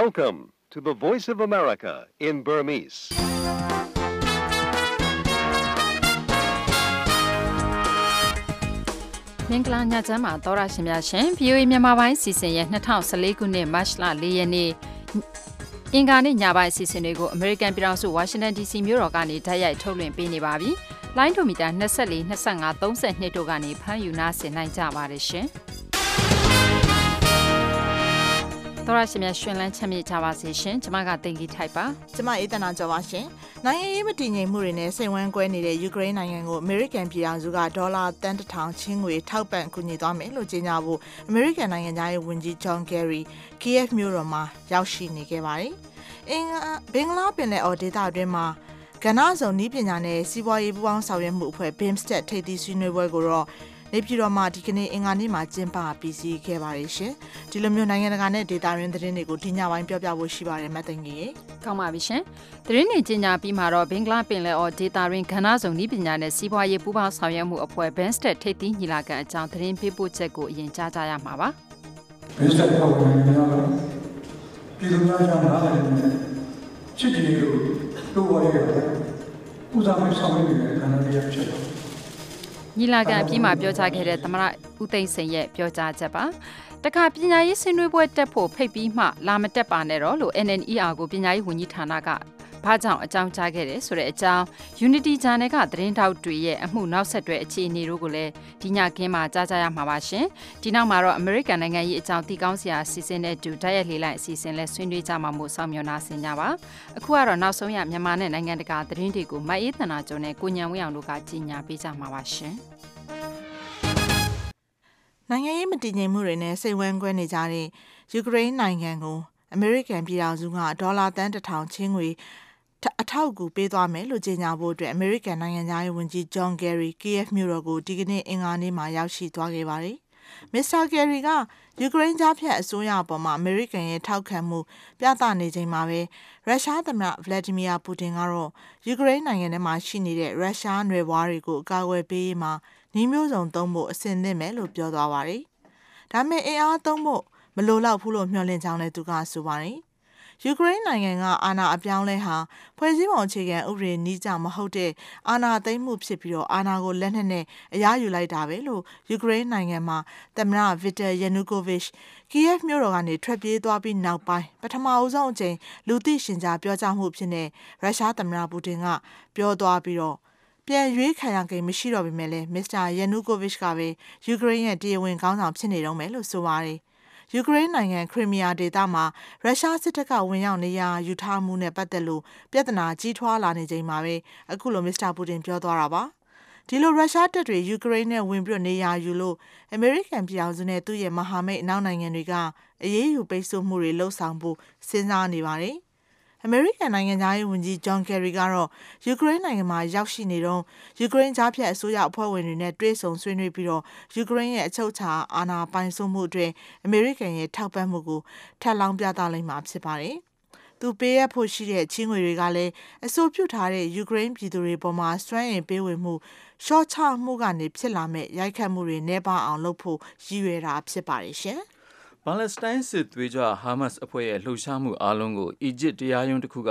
Welcome to the Voice of America in Burmese. ။မင်္ဂလာညချမ်းပါသောရရှင်များရှင် VOA မြန်မာပိုင်းစီစဉ်ရဲ့2014ခုနှစ်မတ်လ4ရက်နေ့အင်္ဂါနေ့ညပိုင်းအစီအစဉ်တွေကို American ပြည်ထောင်စု Washington DC မြို့တော်ကနေဓာတ်ရိုက်ထုတ်လွှင့်ပေးနေပါပြီ။လိုင်းဒိုမီတာ24 25 32တို့ကနေဖမ်းယူနာဆင်နိုင်ကြပါတယ်ရှင်။ တော်ရရှိမြရှင်လန်းချမ်းမြေ့ကြပါစေရှင်ကျမကတင်ကြီးထိုက်ပါကျမအေးတနာကျော်ပါရှင်။နိုင်ငံရေးမတည်ငြိမ်မှုတွေနဲ့စိတ်ဝမ်းကွဲနေတဲ့ယူကရိန်းနိုင်ငံကိုအမေရိကန်ပြည်ထောင်စုကဒေါ်လာတန်တထောင်ချင်းငွေထောက်ပံ့ကူညီသွားမယ်လို့ကြေညာဖို့အမေရိကန်နိုင်ငံသားရေးဝန်ကြီး John Kerry Kiev မြို့တော်မှာရောက်ရှိနေခဲ့ပါတယ်။အင်္ဂါဘင်္ဂလားပင်လယ်အော်ဒေသအတွင်းမှာကဏ္ဍဆောင်ဤပညာနဲ့စီးပွားရေးပူးပေါင်းဆောင်ရွက်မှုအဖွဲ့ BIMSTEC ထိပ်သီးဆွေးနွေးပွဲကိုတော့ နေပြည်တော်မှာဒီကနေ့အင်္ဂါနေ့မှာကျင်းပပြီးစီးခဲ့ပါတယ်ရှင်။ဒီလိုမျိုးနိုင်ငံတကာနဲ့ဒေတာရင်းသတင်းတွေကိုဒီညပိုင်းပြောပြဖို့ရှိပါတယ်မတ်သိင်ကြီးရေကောင်းပါပြီရှင်သတင်းနေကြေညာပြီးမှာတော့ဘင်္ဂလားပင်လယ်အော်ဒေတာရင်းကဏ္ဍဆောင်ဤပညာနဲ့စီးပွားရေးပူးပေါင်းဆောင်ရွက်မှုအဖွဲ့ BIMSTEC ထိပ်သီးညီလာခံအကြောင်းသတင်းပေးပို့ချက်ကိုအရင်ကြားကြရမှာပါဘင်းဆက်ပေါ်ဝင်နေရတော့ပြည်သူများကြောင့်နားလည်နေချစ်ကြည်လို့တို့ဝရရတယ်ဥစားမဆောင်ရတဲ့ခန္ဓာတရားဖြစ်တော့ ညီလာခံအပြီးမှာပြောကြားခဲ့တဲ့သမရဦးသိန်းစိန်ရဲ့ပြောကြားချက်ပါတခါပညာရေးဆွေးနွေးပွဲတက်ဖို့ဖိတ်ပြီးမှလာမတက်ပါနဲ့တော့လို့ NNER ကိုပညာရေးဝန်ကြီးဌာနက ဘာကြောင့်အကြောင်းကြားခဲ့တယ်ဆိုတဲ့အကြောင်း Unity Channel ကသတင်းတောက်တွေရဲ့အမှုနောက်ဆက်တွဲအခြေအနေတို့ကိုလည်းဒီညကင်းမှာကြားကြရမှာပါရှင်ဒီနောက်မှာတော့ American နိုင်ငံရေးအကြောင်းတည်ကောင်းစရာအစီအစဉ်နဲ့တူတိုက်ရိုက်လေးလိုက်အစီအစဉ်လဲဆွေးနွေးကြမှာမို့စောင့်မျှော်နှာဆင်ကြပါအခုကတော့နောက်ဆုံးရမြန်မာနဲ့နိုင်ငံတကာသတင်းတွေကိုမအေးသနာကျော်နဲ့ကိုညံဝင်းအောင်တို့ကကြီးညာပေးကြမှာပါရှင်နိုင်ငံရေးမတည်ငြိမ်မှုတွေနဲ့စိတ်ဝမ်းကွဲနေကြတဲ့ယူကရိန်းနိုင်ငံကိုအမေရိကန်ပြည်ထောင်စုကဒေါ်လာတန်တထောင်ချင်းငွေထ အထောက်အကူပေးသွားမယ်လို့ကြေညာဖို့အတွက်အမေရိကန်နိုင်ငံသားရေးဝန်ကြီး John Kerry Kiev မြို့တော်ကိုဒီကနေ့အင်္ဂါနေ့မှာရောက်ရှိသွားခဲ့ပါတယ်။ Mr. Kerry ကယူကရိန်းကြားဖြတ်အစိုးရအပေါ်မှာအမေရိကန်ရဲ့ထောက်ခံမှုပြသနေချိန်မှာပဲရုရှားသမ္မတဗလာဒီမီယာပူတင်ကတော့ယူကရိန်းနိုင်ငံထဲမှာရှိနေတဲ့ရုရှားနွယ်ဘွားတွေကိုအကာအကွယ်ပေးရေးမှာနှီးမျိုးစုံသုံးဖို့အစဉ်သင့်မယ်လို့ပြောသွားပါတယ်။ဒါပေမဲ့အင်အားသုံးဖို့မလိုတော့ဘူးလို့မျှော်လင့်ကြောင်းလည်းသူကဆိုပါတယ်။ ယူကရိန်းနိုင်ငံကအာဏာအပြောင်းလဲဟာဖွဲ့စည်းပုံအခြေခံဥပဒေနီးကြမဟုတ်တဲ့အာဏာသိမ်းမှုဖြစ်ပြီးတော့အာဏာကိုလက်နက်နဲ့အရယူလိုက်တာပဲလို့ယူကရိန်းနိုင်ငံမှာသမ္မတဗစ်တာယာနူကိုဗစ်ကီယက်မြို့တော်ကနေထွက်ပြေးသွားပြီးနောက်ပိုင်းပထမအဦးဆုံးအကြိမ်လူသိရှင်ကြားပြောကြားမှုဖြစ်နေရုရှားသမ္မတပူတင်ကပြောသွားပြီးတော့ပြန်ရွေးခံရကိမရှိတော့ပေမဲ့လည်းမစ္စတာယာနူကိုဗစ်ကပဲယူကရိန်းရဲ့တရားဝင်ခေါင်းဆောင်ဖြစ်နေတော့မယ်လို့ဆိုပါတယ်။ ယူကရိန်းနိုင်ငံခရီမီယာဒေသမှာရုရှားစစ်တပ်ကဝင်ရောက်နေရယူထားမှုနဲ့ပတ်သက်လို့ပြဿနာကြီးထွားလာနေချိန်မှာပဲအခုလိုမစ္စတာပူတင်ပြောသွားတာပါဒီလိုရုရှားတပ်တွေယူကရိန်းနဲ့ဝင်ပြီးနေရာယူလို့အမေရိကန်ပြည်အောင်စုနဲ့သူ့ရဲ့မဟာမိတ်အနောက်နိုင်ငံတွေကအရေးယူပိတ်ဆို့မှုတွေလှုံ့ဆော်ဖို့စဉ်းစားနေပါတယ်။ အမေရိကန်နိုင်ငံသားရေးဝန်ကြီးဂျွန်ကယ်ရီကတော့ယူကရိန်းနိုင်ငံမှာရောက်ရှိနေတော့ယူကရိန်းကြားဖြတ်အစိုးရအဖွဲ့ဝင်တွေနဲ့တွေ့ဆုံဆွေးနွေးပြီးတော့ယူကရိန်းရဲ့အချုပ်အခြာအာဏာပိုင်စိုးမှုအတွက်အမေရိကန်ရဲ့ထောက်ပံ့မှုကိုထပ်လောင်းပြသလိုက်မှာဖြစ်ပါတယ်။သူပေးရဖို့ရှိတဲ့ချင်းငွေတွေကလည်းအဆိုပြုထားတဲ့ယူကရိန်းပြည်သူတွေပေါ်မှာစွမ်းရင်ပေးဝေမှုရှော့ချမှုကနေဖြစ်လာမဲ့ရိုက်ခတ်မှုတွေနှဲပါအောင်လုပ်ဖို့ရည်ရွယ်တာဖြစ်ပါတယ်ရှင်။ ပါလက်စတိုင်းစစ်သွေးကြွဟာမတ်စ်အဖွဲ့ရဲ့လှုပ်ရှားမှုအားလုံးကိုအီဂျစ်တရားရုံးတစ်ခုက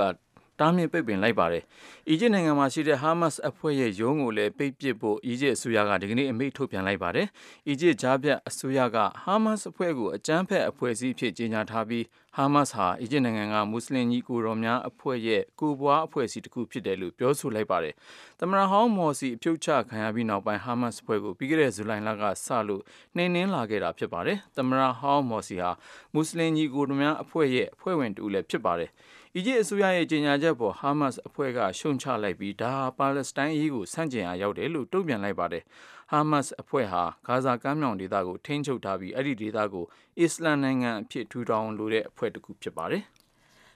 တားမြစ်ပိတ်ပင်လိုက်ပါတယ်။အီဂျစ်နိုင်ငံမှာရှိတဲ့ဟာမတ်စ်အဖွဲ့ရဲ့ရုံးကိုလည်းပိတ်ပစ်ဖို့အီဂျစ်အစိုးရကဒီကနေ့အမိန့်ထုတ်ပြန်လိုက်ပါတယ်။အီဂျစ်ဂျားပြတ်အစိုးရကဟာမတ်စ်အဖွဲ့ကိုအကြမ်းဖက်အဖွဲ့အစည်းဖြစ်ကြေညာထားပြီးဟာမတ်စ်ဟာအီဂျစ်နိုင်ငံကမွတ်စလင်ညီကိုတော်များအဖွဲ့ရဲ့ကိုပွားအဖွဲ့အစည်းတစ်ခုဖြစ်တယ်လို့ပြောဆိုလိုက်ပါတယ်။သမရဟောင်းမော်စီအပြုတ်ချခံရပြီးနောက်ပိုင်းဟာမတ်စ်အဖွဲ့ကိုပြီးခဲ့တဲ့ဇူလိုင်လကစလို့နှိမ်နင်းလာခဲ့တာဖြစ်ပါတယ်။သမရဟောင်းမော်စီဟာမွတ်စလင်ညီကိုတော်များအဖွဲ့ရဲ့အဖွဲ့ဝင်တူလည်းဖြစ်ပါတယ်။ အီဂျစ်အစိုးရရဲ့ကြေညာချက်ပေါ်ဟာမတ်စ်အဖွဲ့ကရှုံချလိုက်ပြီးဒါဟာပါလက်စတိုင်းအရေးကိုဆန့်ကျင်အားရောက်တယ်လို့တုံ့ပြန်လိုက်ပါတယ်။ဟာမတ်စ်အဖွဲ့ဟာဂါဇာကမ်းမြောင်ဒေသကိုထိန်းချုပ်ထားပြီးအဲ့ဒီဒေသကိုအစ္စလမ်နိုင်ငံအဖြစ်ထူထောင်လိုတဲ့အဖွဲ့တစ်ခုဖြစ်ပါတယ်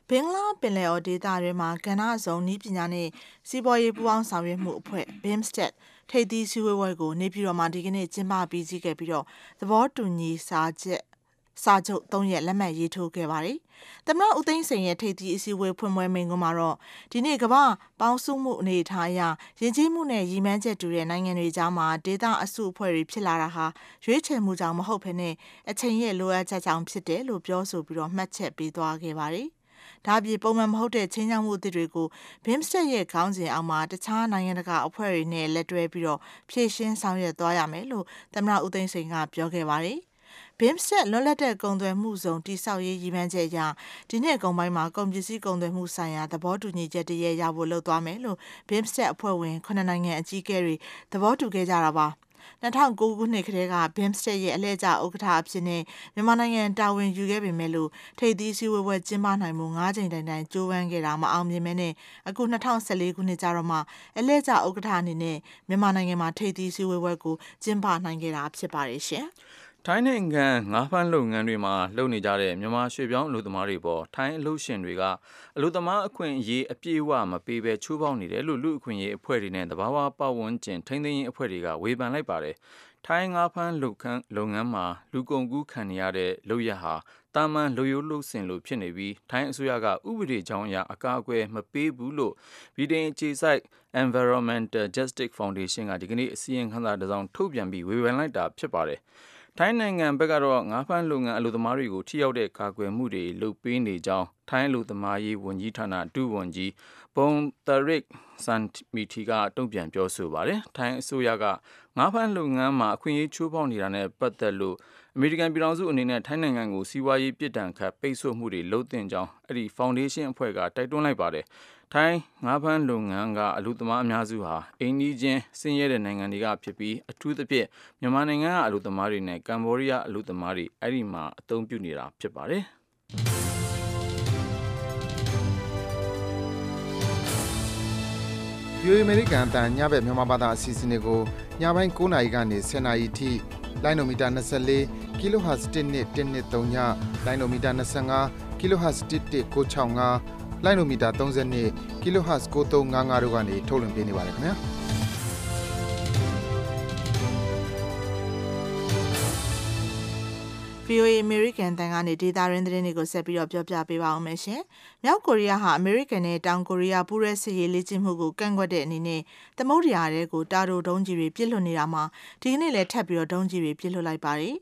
ဘင်္ဂလားပင်လယ်အော်ဒေသတွေမှာကဏ္ဍဆောင်ဤပညာနဲ့စီးပွားရေးပူးပေါင်းဆောင်ရွက်မှုအဖွဲ့ BIMSTEC ထိပ်သီးစည်းဝေးပွဲကိုနေပြည်တော်မှာဒီကနေ့ကျင်းပပြီးစီးခဲ့ပြီးတော့သဘောတူညီစာချက် စာချုပ်၃ရက်လက်မှတ်ရေးထိုးခဲ့ပါတယ်။သမ္မတဦးသိန်းစိန်ရဲ့ထိပ်သီးအစည်းအဝေးဖွင့်ပွဲမိန့်ခွန်းမှာတော့ဒီနေ့ကမ္ဘာပေါင်းစုမှုအနေအထားအရယဉ်ကျေးမှုနဲ့ရည်မှန်းချက်တူတဲ့နိုင်ငံတွေကြားမှာဒေသအစုအဖွဲ့တွေဖြစ်လာတာဟာရွေးချယ်မှုကြောင့်မဟုတ်ဘဲနဲ့အချိန်ရဲ့လိုအပ်ချက်ကြောင့်ဖြစ်တယ်လို့ပြောဆိုပြီးတော့မှတ်ချက်ပေးသွားခဲ့ပါတယ်။ဒါအပြင်ပုံမှန်မဟုတ်တဲ့ချင်းချောင်းမှုအသစ်တွေကိုဘင်းစတက်ရဲ့ခေါင်းစဉ်အောက်မှာတခြားနိုင်ငံတကာအဖွဲ့တွေနဲ့လက်တွဲပြီးတော့ဖြည့်ရှင်းဆောင်ရွက်သွားရမယ်လို့သမ္မတဦးသိန်းစိန်ကပြောခဲ့ပါတယ်။ BIMSTEC လွတ်လပ်တဲ့ကုန်သွယ်မှုဇုံတိဆောက်ရေးရည်မှန်းချက်အရဒီနှစ်ကုန်ပိုင်းမှာကုန်ပစ္စည်းကုန်သွယ်မှုဆိုင်ရာသဘောတူညီချက်တရရဖို့လုပ်သွားမယ်လို့ BIMSTEC အဖွဲ့ဝင်ခုနှစ်နိုင်ငံအကြီးအကဲတွေသဘောတူခဲ့ကြတာပါ2009ခုနှစ်ကတည်းက BIMSTEC ရဲ့အလဲကျဥက္ကဋ္ဌအဖြစ်နဲ့မြန်မာနိုင်ငံတာဝန်ယူခဲ့ပေမဲ့လို့ထိပ်သီးစည်းဝေးပွဲကျင်းပနိုင်မှု9ချိန်တိုင်တိုင်ကြိုးပမ်းခဲ့တာမအောင်မြင်မဲနဲ့အခု2014ခုနှစ်ကျတော့မှအလဲကျဥက္ကဋ္ဌအနေနဲ့မြန်မာနိုင်ငံမှာထိပ်သီးစည်းဝေးပွဲကိုကျင်းပနိုင်ခဲ့တာဖြစ်ပါတယ်ရှင်။ ထိုင်းနိုင်ငံငါးဖမ်းလုပ်ငန်းတွေမှာလုပ်နေကြတဲ့မြန်မာရွှေပြောင်းအလုပ်သမားတွေပေါ်ထိုင်းအလုပ်ရှင်တွေကအလုပ်သမားအခွင့်အရေးအပြည့်အဝမပေးဘဲချိုးဖောက်နေတယ်လို့လူအခွင့်အရေးအဖွဲ့တွေနဲ့တဘာဝပတ်ဝန်းကျင်ထိန်းသိမ်းရေးအဖွဲ့တွေကဝေဖန်လိုက်ပါတယ်။ထိုင်းငါးဖမ်းလုပ်ခန်းလုပ်ငန်းမှာလူကုန်ကူးခံရတဲ့လုပ်ရဟာတာမန်လူရိုးလုစင်လို့ဖြစ်နေပြီးထိုင်းအစိုးရကဥပဒေကြောင်းအရအကာအကွယ်မပေးဘူးလို့ဗြိတိန်အခြေစိုက် Environmental Justice Foundation ကဒီကနေ့အစီရင်ခံစာတစ်စောင်ထုတ်ပြန်ပြီးဝေဖန်လိုက်တာဖြစ်ပါတယ်။ ထိုင်းနိုင်ငံဘက်ကတော့ငါးဖမ်းလုပ်ငန်းအလုပ်သမားတွေကိုထိရောက်တဲ့ကာကွယ်မှုတွေလုပ်ပေးနေကြောင်းထိုင်းအလုပ်သမားရေးဝန်ကြီးဌာနဒုဝန်ကြီးဘုံတရစ်စန်မီတီကတုံ့ပြန်ပြောဆိုပါတယ်။ထိုင်းအစိုးရကငါးဖမ်းလုပ်ငန်းမှာအခွင့်အရေးချိုးဖောက်နေတာနဲ့ပတ်သက်လို့အမေရိကန်ပြည်ထောင်စုအနေနဲ့ထိုင်းနိုင်ငံကိုစီးပွားရေးပြစ်ဒဏ်ခတ်ပိတ်ဆို့မှုတွေလုပ်တင်ကြောင်းအဲ့ဒီဖောင်ဒေးရှင်းအဖွဲ့ကတိုက်တွန်းလိုက်ပါတယ်။ ထိုင်းငါးဖမ်းလုပ်ငန်းကအလူသမားအများစုဟာအိန္ဒိချင်းဆင်းရဲတဲ့နိုင်ငံတွေကဖြစ်ပြီးအထူးသဖြင့်မြန်မာနိုင်ငံကအလူသမားတွေနဲ့ကမ္ဘောဒီးယားအလူသမားတွေအဲ့ဒီမှာအသုံးပြုနေတာဖြစ်ပါတယ်။ VOA American အတန်ညဘက်မြန်မာဘာသာအစီအစဉ်တွေကိုညပိုင်း9:00နာရီကနေ10:00နာရီထိလိုင်းနိုမီတာ24 kHz 1.123ညလိုင်းနိုမီတာ25 kHz 1.665 လိုင်းနိုမီတာ32 kHz 9355တို့ကနေထုတ်လွှင့်ပေးနေပါတယ်ခင်ဗျာ VOA American တန်ကနေဒေတာရင်းသတင်းတွေကိုဆက်ပြီးတော့ပြောပြပေးပါအောင်မယ်ရှင်။မြောက်ကိုရီးယားဟာ American နဲ့တောင်ကိုရီးယားပူးရဲစစ်ရေးလေ့ကျင့်မှုကိုကန့်ကွက်တဲ့အနေနဲ့သမုဒ္ဒရာတွေကိုတာတိုဒုံးကြီးတွေပြစ်လွှတ်နေတာမှာဒီကနေ့လည်းထပ်ပြီးတော့ဒုံးကြီးတွေပြစ်လွှတ်လိုက်ပါတယ်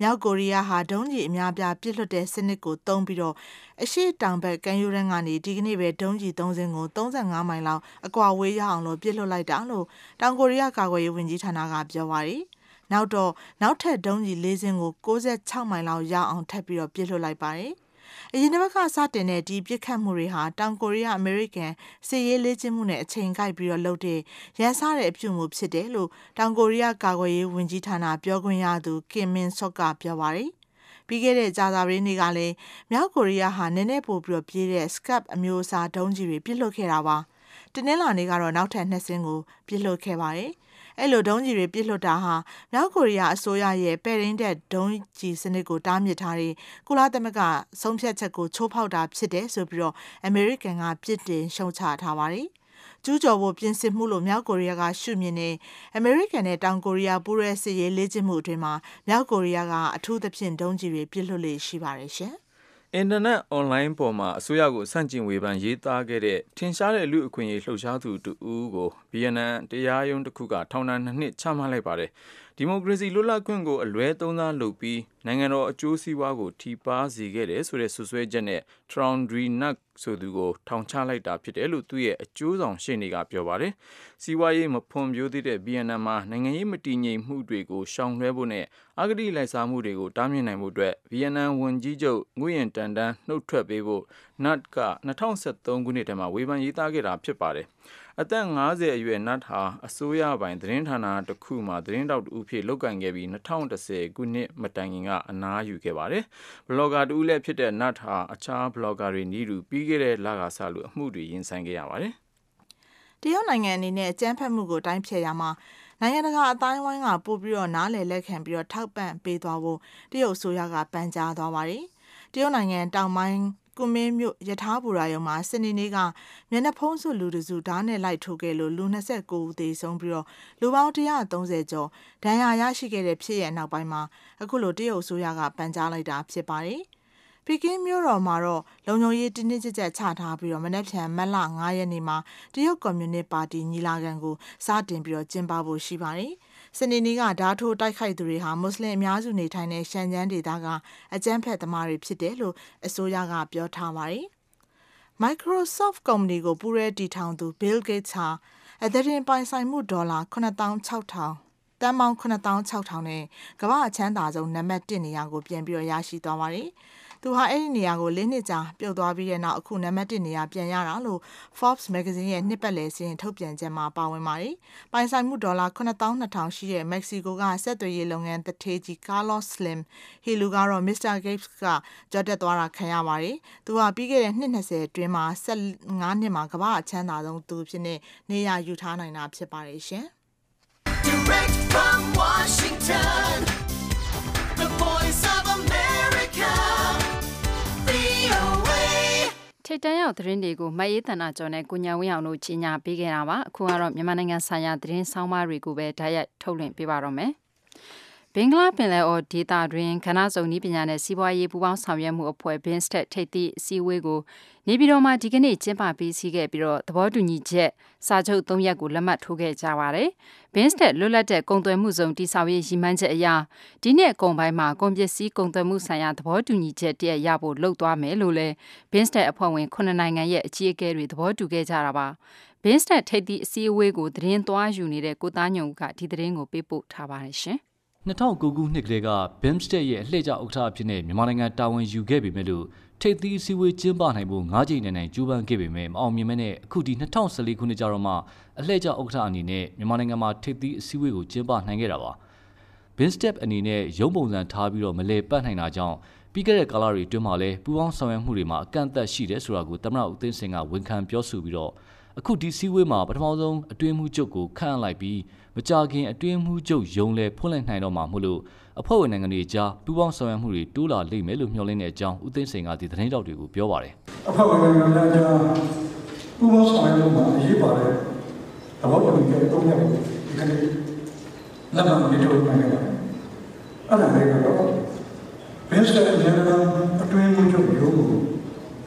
မြောက်ကိုရီးယားဟာဒုံးကျည်အများပြားပစ်လွှတ်တဲ့စနစ်ကိုသုံးပြီးတော့အရှိတောင်ဘက်ကမ်းရိုးတန်းကနေဒီကနေ့ပဲဒုံးကျည်၃စင်းကို35မိုင်လောက်အကွာဝေးရအောင်လို့ပစ်လွှတ်လိုက်တာလို့တောင်ကိုရီးယားကာကွယ်ရေးဝန်ကြီးဌာနကပြောပါတယ်။နောက်တော့နောက်ထပ်ဒုံးကျည်၄စင်းကို66မိုင်လောက်ရအောင်ထပ်ပြီးတော့ပစ်လွှတ်လိုက်ပါတယ်။ အရင်တစ်ပတ်ကစတင်တဲ့ဒီပြစ်ခတ်မှုတွေဟာတောင်ကိုရီးယားအမေရိကန်စစ်ရေးလေ့ကျင့်မှုနဲ့အချိန်ကိုက်ပြီးတော့လုပ်တဲ့ရန်စားတဲ့အပြုအမူဖြစ်တယ်လို့တောင်ကိုရီးယားကာကွယ်ရေးဝန်ကြီးဌာနပြောခွင့်ရသူကင်မင်ဆော့ကပြောပါတယ်ပြီးခဲ့တဲ့ကြာသပတေးနေ့ကလည်းမြောက်ကိုရီးယားဟာနည်းနည်းပိုပြီးပြေးတဲ့ SCAP အမျိုးအစားဒုံးကြီးတွေပြစ်လွှတ်ခဲ့တာပါ။တင်းနှင်းလာနေကတော့နောက်ထပ်နှစ်စင်းကိုပြစ်လွှတ်ခဲ့ပါတယ်။ အဲ့လိုဒုံးကြီးတွေပြစ်လွှတ်တာဟာမြောက်ကိုရီးယားအစိုးရရဲ့ပဲ့ရင်းတဲ့ဒုံးကြီးစနစ်ကိုတားမြစ်ထားတဲ့ကုလသမဂ္ဂဆုံးဖြတ်ချက်ကိုချိုးဖောက်တာဖြစ်တယ်ဆိုပြီးတော့အမေရိကန်ကပြစ်တင်ရှုံချထားပါတယ်ကျူးကျော်ဖို့ပြင်ဆင်မှုလို့မြောက်ကိုရီးယားကရှုမြင်နေအမေရိကန်နဲ့တောင်ကိုရီးယားပူးရဲစစ်ရေးလေ့ကျင့်မှုအတွင်းမှာမြောက်ကိုရီးယားကအထူးသဖြင့်ဒုံးကြီးတွေပြစ်လွှတ်လေရှိပါတယ်ရှင်။ အင်တာနက်အွန်လိုင်းပေါ်မှာအစိုးရကိုဆန့်ကျင်ဝေဖန်ရေးသားခဲ့တဲ့ထင်ရှားတဲ့လူအခွင့်အရေးလှုပ်ရှားသူတူဦးကိုဗီယက်နမ်တရားရုံးတစ်ခုကထောင်ဒဏ်နှစ်နှစ်ချမှတ်လိုက်ပါတယ် ဒီမိုကရေစီလွတ်လပ်ခွင့်ကိုအလွဲသုံးစားလုပ်ပြီးနိုင်ငံတော်အကျိုးစီးပွားကိုထိပါစေခဲ့တယ်ဆိုတဲ့ဆွဆွဲချက်နဲ့ Troundry Nuck ဆိုသူကိုထောင်ချလိုက်တာဖြစ်တယ်လို့သူ့ရဲ့အကျိုးဆောင်ရှေ့နေကပြောပါတယ်။စီးပွားရေးမဖွံ့ဖြိုးသေးတဲ့ဗီယက်နမ်မှာနိုင်ငံရေးမတည်ငြိမ်မှုတွေကိုရှောင်လွှဲဖို့နဲ့အဂတိလိုက်စားမှုတွေကိုတားမြစ်နိုင်ဖို့အတွက်ဗီယက်နမ်ဝန်ကြီးချုပ်ငွေရင်တန်တန်းနှုတ်ထွက်ပေးဖို့ Nuck က2013ခုနှစ်ထဲမှာဝေဖန်ရေးသားခဲ့တာဖြစ်ပါတယ်။ အသက်50အရွယ်နတ်ဟာအစိုးရပိုင်သတင်းဌာနတစ်ခုမှသတင်းတောက်တူဖြစ်လုပ်ကင်ခဲ့ပြီး2010ခုနှစ်မတိုင်ခင်ကအနားယူခဲ့ပါတယ်။ဘလော့ဂါတူလည်းဖြစ်တဲ့နတ်ဟာအခြားဘလော့ဂါတွေနီးတူပြီးခဲ့တဲ့လကစလို့အမှုတွေရင်ဆိုင်ခဲ့ရပါတယ်။တရုတ်နိုင်ငံအနေနဲ့အကြမ်းဖက်မှုကိုတိုင်းဖြတ်ရမှာနိုင်ငံတကာအတိုင်းဝိုင်းကပို့ပြီးတော့နားလည်လက်ခံပြီးတော့ထောက်ပံ့ပေးသွားဖို့တရုတ်အစိုးရကပန်ကြားသွားပါတယ်။တရုတ်နိုင်ငံတောင်ပိုင်း ကုမင်းမြို့ယထာဘူရာယုံမှာစနေနေ့ကမျက်နှာဖုံးစုလူတစုဓာတ်နဲ့လိုက်ထိုးခဲ့လို့လူ29ဦးသေဆုံးပြီးတော့လူပေါင်း130ကျော်ဒဏ်ရာရရှိခဲ့တဲ့ဖြစ်ရဲ့နောက်ပိုင်းမှာအခုလိုတရုတ်အစိုးရကပန်ကြားလိုက်တာဖြစ်ပါတယ်။ပီကင်းမြို့တော်မှာတော့လုံခြုံရေးတင်းတင်းကြပ်ကြပ်ချထားပြီးတော့မနေ့ဖြန်မက်လ9ရက်နေ့မှာတရုတ်ကွန်မြူနစ်ပါတီညီလာခံကိုစတင်ပြီးတော့ကျင်းပဖို့ရှိပါတယ်။ စနေနေ့ကဓာတ်ထိုးတိုက်ခိုက်သူတွေဟာမွတ်စလင်အများစုနေထိုင်တဲ့ရှန်ကျန်းဒေသကအကြမ်းဖက်သမားတွေဖြစ်တယ်လို့အစိုးရကပြောထားပါတယ်။ Microsoft ကုမ္ပဏီကိုပူးရဲတီထောင်သူ Bill Gates ဟာအသတင်းပိုင်ဆိုင်မှုဒေါ်လာ9600တန်ပေါင်း9600နဲ့ကမ္ဘာအချမ်းသာဆုံးနံပါတ်1နေရာကိုပြန်ပြီးရရှိသွားပါတယ်။ သူဟာအဲ့ဒီနေရာကို၄နှစ်ကြာပြုတ်သွားပြီးတဲ့နောက်အခုနံပါတ်1နေရာပြန်ရတာလို့ Forbes magazine ရဲ့နှစ်ပတ်လည်စာရင်းထုတ်ပြန်ချက်မှာပါဝင်ပါတယ်။ပိုင်ဆိုင်မှုဒေါ်လာ9200ရှိတဲ့မက္ကဆီကိုကဆက်သွယ်ရေးလုပ်ငန်းတထေးကြီး Carlos Slim ဟီလူကတော့ Mr. Gates ကကြော်တက်သွားတာခံရပါတယ်။သူဟာပြီးခဲ့တဲ့နှစ်20အတွင်းမှာ15နှစ်မှာကမ္ဘာအချမ်းသာဆုံးသူဖြစ်နေနေရယူထားနိုင်တာဖြစ်ပါတယ်ရှင်။ Direct from Washington ထိတ်တန့်ရောက်သတင်းတွေကိုမအေးတနာကျော်နဲ့ကိုညာဝင်းအောင်တို့ကြီးညာပေးခဲ့တာပါအခုကတော့မြန်မာနိုင်ငံဆိုင်ရာသတင်းဆောင်းပါးတွေကိုပဲဓာတ်ရိုက်ထုတ်လွှင့်ပေးပါတော့မယ် ဘင်္ဂလားပင်လယ်အော်ဒေသတွင်ခဏစုံနည်းပညာနဲ့စီးပွားရေးပူးပေါင်းဆောင်ရွက်မှုအဖွဲ့ BIMSTEC ထိပ်သီးအစည်းအဝေးကိုနေပြည်တော်မှာဒီကနေ့ကျင်းပပြီးစီးခဲ့ပြီးတော့သဘောတူညီချက်စာချုပ်၃ရပ်ကိုလက်မှတ်ထိုးခဲ့ကြပါတယ်။ BIMSTEC လွတ်လပ်တဲ့ကုန်သွယ်မှုဇုံတိဆောက်ရေးရည်မှန်းချက်အရဒီနှစ်အကုန်ပိုင်းမှာကုန်ပစ္စည်းကုန်သွယ်မှုဆိုင်ရာသဘောတူညီချက်တရရဖို့လှုပ်သွားမယ်လို့လည်း BIMSTEC အဖွဲ့ဝင်9နိုင်ငံရဲ့အကြီးအကဲတွေသဘောတူခဲ့ကြတာပါ။ BIMSTEC ထိပ်သီးအစည်းအဝေးကိုသတင်းသွားယူနေတဲ့ကိုသားညုံကဒီသတင်းကိုပေးပို့ထားပါတယ်ရှင်။ 2009ခုနှစ်ကလေးက BIMSTEC ရဲ့အလှည့်ကျဥက္ကဋ္ဌအဖြစ်နဲ့မြန်မာနိုင်ငံတာဝန်ယူခဲ့ပေမဲ့လို့ထိပ်သီးအစည်းအဝေးကျင်းပနိုင်ဖို့၅ချိန်နိုင်နိုင်ကြိုးပမ်းခဲ့ပေမဲ့မအောင်မြင်မဲ့နဲ့အခုဒီ2014ခုနှစ်ကျတော့မှအလှည့်ကျဥက္ကဋ္ဌအနေနဲ့မြန်မာနိုင်ငံမှာထိပ်သီးအစည်းအဝေးကိုကျင်းပနိုင်ခဲ့တာပါ။ BIMSTEC အနေနဲ့ရုံးပုံစံထားပြီးတော့မလဲပတ်နိုင်တာကြောင့်ပြီးခဲ့တဲ့ကာလတွေအတွင်းမှာလည်းပူးပေါင်းဆောင်ရွက်မှုတွေမှာအကန့်အသတ်ရှိတယ်ဆိုတာကိုသမ္မတဦးသိန်းစိန်ကဝန်ခံပြောဆိုပြီးတော့အခုဒီစည်းဝေးမှာပထမဆုံးအတွင်းမှုချုပ်ကိုခန့်အပ်လိုက်ပြီး မကြခင်အတွင်းမှုချုပ်ယုံလဲဖွင့်လှစ်နိုင်တော့မှာမို့လို့အဖွဲ့ဝင်နိုင်ငံတွေကြားပူးပေါင်းဆောင်ရွက်မှုတွေတိုးလာလိမ့်မယ်လို့မျှော်လင့်တဲ့အကြောင်းဦးသိန်းစိန်ကဒီသတင်းတောက်တွေကိုပြောပါတယ်အဖွဲ့ဝင်နိုင်ငံများကြားပူးပေါင်းဆောင်ရွက်မှုမှာအရေးပါတဲ့သဘောတူညီချက်၃ရပ်ကိုဒီကနေ့လက်မှတ်ရေးထိုးနိုင်ခဲ့ပါတယ်အဲ့ဒါလေးကတော့ဘင်းစတက်ဂျန်နရယ်အတွင်းမှုချုပ်ယုံကို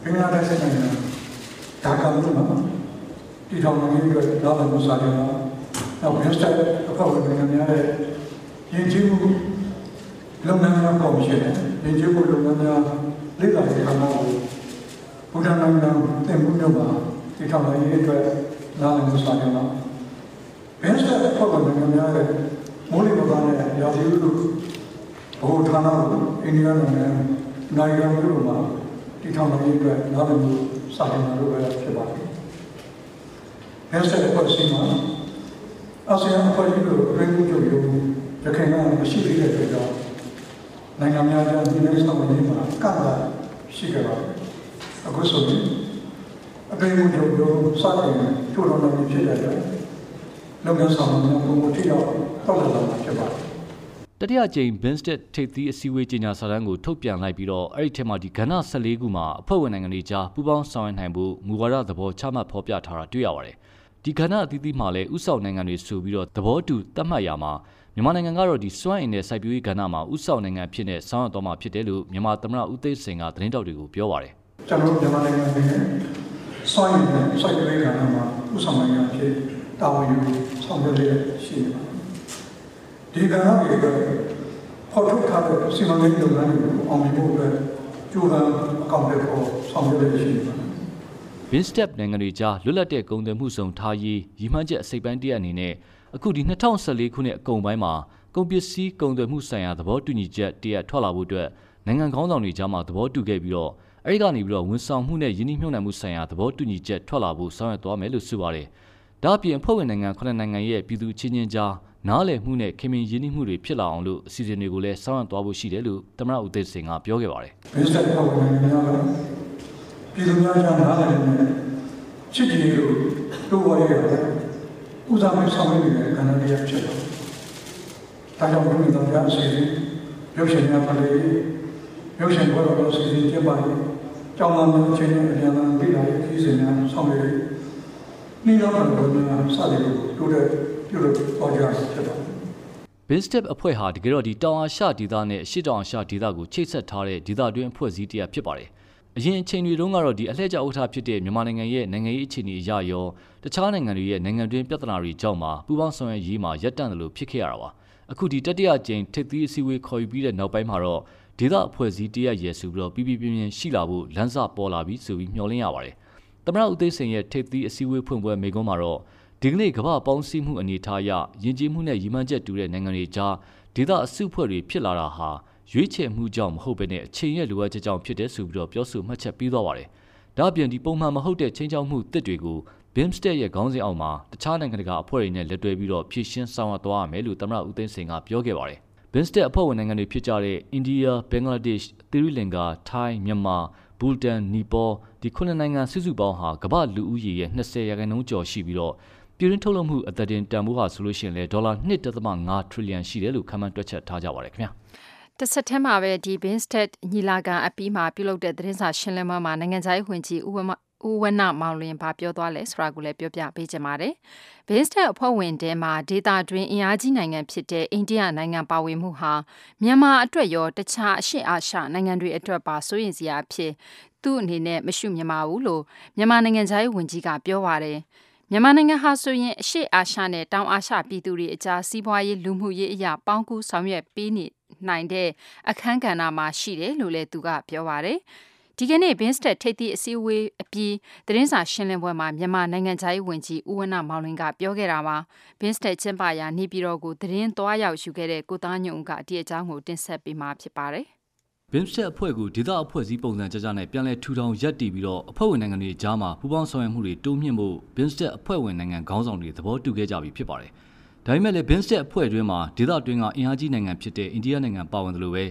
ဘင်္ဂလားဒေ့ရှ်နိုင်ငံဒါကာမြို့မှာတည်ထောင်နိုင်ရေးအတွက်နောက်လာမှုစာချုပ်မှာ နောက်ဘင်းစတက်အဖွဲ့ဝင်နိုင်ငံများရဲ့ယဉ်ကျေးမှုလုပ်ငန်းများကော်မရှင်နဲ့ယဉ်ကျေးမှုလုပ်ငန်းများလေ့လာရေးဌာနကိုဘုရားနိုင်ငံတင်မှုမြို့မှာတည်ထောင်နိုင်ရေးအတွက်နောက်လာမှုစာချုပ်မှာဘင်းစတက်အဖွဲ့ဝင်နိုင်ငံများရဲ့မိုးလေဝသနဲ့ရာသီဥတုဘုရားဌာနကိုအိန္ဒိယနိုင်ငံနိုင်ရာမြို့မှာတည်ထောင်နိုင်ရေးအတွက်နောက်လာမှုစာချုပ်မှာလုပ်ရဖြစ်ပါတယ်။ဘင်းစတက်အဖွဲ့အစည်းမှာ အာဆီယံအဖွဲ့ကြီးကိုပြည်မှုချုပ်ရုံးရခိုင်ကမရှိသေးတဲ့အတွက်ကြောင့်နိုင်ငံများကြားဒီနေ့ဆောင်နေမှာကန့်လာရှိကြပါတယ်အခုဆိုရင်အပြည်မှုချုပ်ရုံးစတင်ထူထောင်နေဖြစ်တဲ့အတွက်လုပ်ငန်းဆောင်မှုပုံမထိတော့တောက်လာတာဖြစ်ပါတယ်တတိယကြိမ် Binstet ထိပ်သီးအစည်းအဝေးကြေညာစာတမ်းကိုထုတ်ပြန်လိုက်ပြီးတော့အဲ့ဒီထဲမှာဒီကဏ္ဍ14ခုမှာအဖွဲ့ဝင်နိုင်ငံတွေကြားပူးပေါင်းဆောင်ရွက်နိုင်ဖို့မူဝါဒသဘောချမှတ်ဖော်ပြထားတာတွေ့ရပါတယ်။ ဒီကဏ္ဍအသီးသီးမှာလည်းဥဆောင်နိုင်ငံတွေဆိုပြီးတော့သဘောတူသတ်မှတ်ရမှာမြန်မာနိုင်ငံကတော့ဒီစွမ်းအင်နဲ့စိုက်ပျိုးရေးကဏ္ဍမှာဥဆောင်နိုင်ငံဖြစ်နေဆောင်ရွက်တော်မှာဖြစ်တယ်လို့မြန်မာသမ္မတဦးသိန်းစိန်ကသတင်းတောက်တွေကိုပြောပါတယ်ကျွန်တော်မြန်မာနိုင်ငံအနေနဲ့စွမ်းအင်နဲ့စိုက်ပျိုးရေးကဏ္ဍမှာဥဆောင်နိုင်ငံဖြစ်တာဝန်ယူဆောင်ရွက်ရရှိနေပါတယ်ဒီကဏ္ဍတွေကပေါ်ထုတ်ထားတဲ့စီမံကိန်းလုပ်ငန်းတွေကိုအောင်မြင်ဖို့အတွက်ကြိုးပမ်းအကောင့်တွေပေါ်ဆောင်ရွက်ရရှိနေပါတယ် BIMSTEC နိုင်ငံတွေကြားလွတ်လပ်တဲ့ကုန်သွယ်မှုဆောင်ထားရေးရည်မှန်းချက်အစိပ်ပိုင်းတရအနေနဲ့အခုဒီ2014ခုနှစ်အကုန်ပိုင်းမှာကုန်ပစ္စည်းကုန်သွယ်မှုဆိုင်ရာသဘောတူညီချက်တရထွက်လာဖို့အတွက်နိုင်ငံခေါင်းဆောင်တွေကြားမှာသဘောတူခဲ့ပြီးတော့အဲဒီကနေပြီးတော့ဝန်ဆောင်မှုနဲ့ယင်းနှိမ့်မြှုပ်နှံမှုဆိုင်ရာသဘောတူညီချက်ထွက်လာဖို့ဆောင်ရွက်သွားမယ်လို့ဆိုပါတယ်။ဒါ့အပြင်ဖွဲ့ဝင်နိုင်ငံ9နိုင်ငံရဲ့ပြည်သူချင်းချင်းကြားနားလည်မှုနဲ့ခင်မင်ရင်းနှီးမှုတွေဖြစ်လာအောင်လို့အစီအစဉ်တွေကိုလည်းဆောင်ရွက်သွားဖို့ရှိတယ်လို့သမ္မတဦးသိန်းစိန်ကပြောခဲ့ပါတယ်။ Mr. ဖွဲ့ဝင်နိုင်ငံများက ပြည်သူများကြားနားလည်နေချစ်ကြည်လို့တို့ဝရရဦးစားပေးဆောင်ရွက်နေတဲ့ကဏ္ဍတရားဖြစ်တယ်။ဒါကြောင့်ဘုရားတော်များအစီအစဉ်ရုပ်ရှင်များပါလေရုပ်ရှင်ဘောတော်အစီအစဉ်ကျင်းပရေးကျောင်းသားများအချင်းချင်းအပြန်အလှန်လေ့လာရေးအစီအစဉ်များဆောင်ရွက်ပြီးနှီးနှောင်းတဲ့လုပ်ငန်းများစတင်တိုးတက်ပြုလုပ်ပေါ်ကြဖြစ်ပါတယ် BIMSTEP အဖွဲ့ဟာတကယ်တော့ဒီတောင်အာရှဒေသနဲ့အရှေ့တောင်အာရှဒေသကိုချိတ်ဆက်ထားတဲ့ဒေသတွင်းအဖွဲ့အစည်းတစ်ရပ်ဖြစ်ပါတယ်။ အရင်အချိန်တွေတုန်းကတော့ဒီအလှည့်ကျဥက္ကဋ္ဌဖြစ်တဲ့မြန်မာနိုင်ငံရဲ့နိုင်ငံရေးအခြေအနေအရရောတခြားနိုင်ငံတွေရဲ့နိုင်ငံတွင်းပြဿနာတွေကြောင့်မှပူးပေါင်းဆောင်ရွက်ရေးမှာရပ်တန့်တယ်လို့ဖြစ်ခဲ့ရတာပါ။အခုဒီတတိယကြိမ်ထိပ်သီးအစည်းအဝေးခေါ်ယူပြီးတဲ့နောက်ပိုင်းမှာတော့ဒေသအဖွဲ့အစည်းတရက်ရဲဆိုပြီးတော့ပြပြပြင်းပြင်းရှိလာဖို့လမ်းစာပေါ်လာပြီးဆိုပြီးမျှော်လင့်ရပါတယ်။သမရဦးသိန်းစိန်ရဲ့ထိပ်သီးအစည်းအဝေးဖွင့်ပွဲမိကုံးမှာတော့ဒီကနေ့ကမ္ဘာပေါင်းစည်းမှုအနေထားအရယဉ်ကျေးမှုနဲ့ရည်မှန်းချက်တူတဲ့နိုင်ငံတွေကြားဒေသအစုအဖွဲ့တွေဖြစ်လာတာဟာ ရွေးချယ်မှုကြောင့်မဟုတ်ဘဲနဲ့အချိန်ရဲ့လိုအပ်ချက်ကြောင့်ဖြစ်တယ်ဆိုပြီးတော့ပြောဆိုမှတ်ချက်ပေးသွားပါတယ်။ဒါ့အပြင်ဒီပုံမှန်မဟုတ်တဲ့ချင်းချောက်မှုတစ်တွေကို BIMSTEC ရဲ့ခေါင်းစဉ်အောက်မှာတခြားနိုင်ငံတကာအဖွဲ့တွေနဲ့လက်တွဲပြီးတော့ဖြည့်ရှင်းဆောင်ရွက်သွားရမယ်လို့သမ္မတဦးသိန်းစိန်ကပြောခဲ့ပါတယ်။ BIMSTEC အဖွဲ့ဝင်နိုင်ငံတွေဖြစ်ကြတဲ့အိန္ဒိယ၊ဘင်္ဂလားဒေ့ရှ်၊သီရိလင်္ကာ၊ထိုင်း၊မြန်မာ၊ဘူတန်၊နီပေါဒီခုနှစ်နိုင်ငံစုစုပေါင်းဟာကမ္ဘာလူဦးရေရဲ့20ရာခိုင်နှုန်းကျော်ရှိပြီးတော့ပြည်တွင်းထုတ်လုပ်မှုအသက်တင်တန်ဖိုးဟာဆိုလို့ရှိရင်လေဒေါ်လာ1.5 trillion ရှိတယ်လို့ခန့်မှန်းတွက်ချက်ထားကြပါတယ်ခင်ဗျာ တစ်ဆက်တည်းမှာပဲဒီ Binstet ညီလာခံအပြီးမှာပြုလုပ်တဲ့သတင်းစာရှင်းလင်းပွဲမှာနိုင်ငံခြားရေးဝန်ကြီးဦးဝမဦးဝနမောင်လင်ဘာပြောသွားလဲဆိုတာကိုလည်းပြောပြပေးချင်ပါတယ်။ Binstet အဖွဲ့ဝင်တဲမှာဒေတာတွင်အင်အားကြီးနိုင်ငံဖြစ်တဲ့အိန္ဒိယနိုင်ငံပါဝင်မှုဟာမြန်မာအတွက်ရောတခြားအရှေ့အာရှနိုင်ငံတွေအတွက်ပါစိုးရင်စရာအဖြစ်သူ့အနေနဲ့မရှုမြင်ပါဘူးလို့မြန်မာနိုင်ငံခြားရေးဝန်ကြီးကပြောပါတယ်။မြန်မာနိုင်ငံဟာဆိုရင်အရှေ့အာရှနဲ့တောင်အာရှပြည်သူတွေအကြားစီးပွားရေးလူမှုရေးအရာပေါင်းကူးဆောင်ရွက်ပေးနေ နိုင်တဲ့အခန်းကဏ္ဍမှာရှိတယ်လို့လည်းသူကပြောပါတယ်။ဒီကနေ့ Binstet ထိပ်သီးအစည်းအဝေးအပြီးသတင်းစာရှင်းလင်းပွဲမှာမြန်မာနိုင်ငံသားရေးဝန်ကြီးဦးဝဏမောင်လင်းကပြောခဲ့တာပါ။ Binstet ကျင်းပရာနေပြည်တော်ကိုသတင်းသွားရောက်ယူခဲ့တဲ့ကိုသားညုံကဒီအကြောင်းကိုတင်ဆက်ပေးမှာဖြစ်ပါတယ်။ BIMSTEC အဖွဲ့ကိုဒေသအဖွဲ့အစည်းပုံစံကြကြနဲ့ပြန်လည်ထူထောင်ရပ်တည်ပြီးတော့အဖွဲ့ဝင်နိုင်ငံတွေကြားမှာပူးပေါင်းဆောင်ရွက်မှုတွေတိုးမြှင့်ဖို့ BIMSTEC အဖွဲ့ဝင်နိုင်ငံခေါင်းဆောင်တွေသဘောတူခဲ့ကြပြီဖြစ်ပါတယ်။ ဒါပေမဲ့လည်း BIMSTEC အဖွဲ့တွင်းမှာဒေသတွင်းကအင်အားကြီးနိုင်ငံဖြစ်တဲ့အိန္ဒိယနိုင်ငံပါဝင်တယ်လို့ပဲ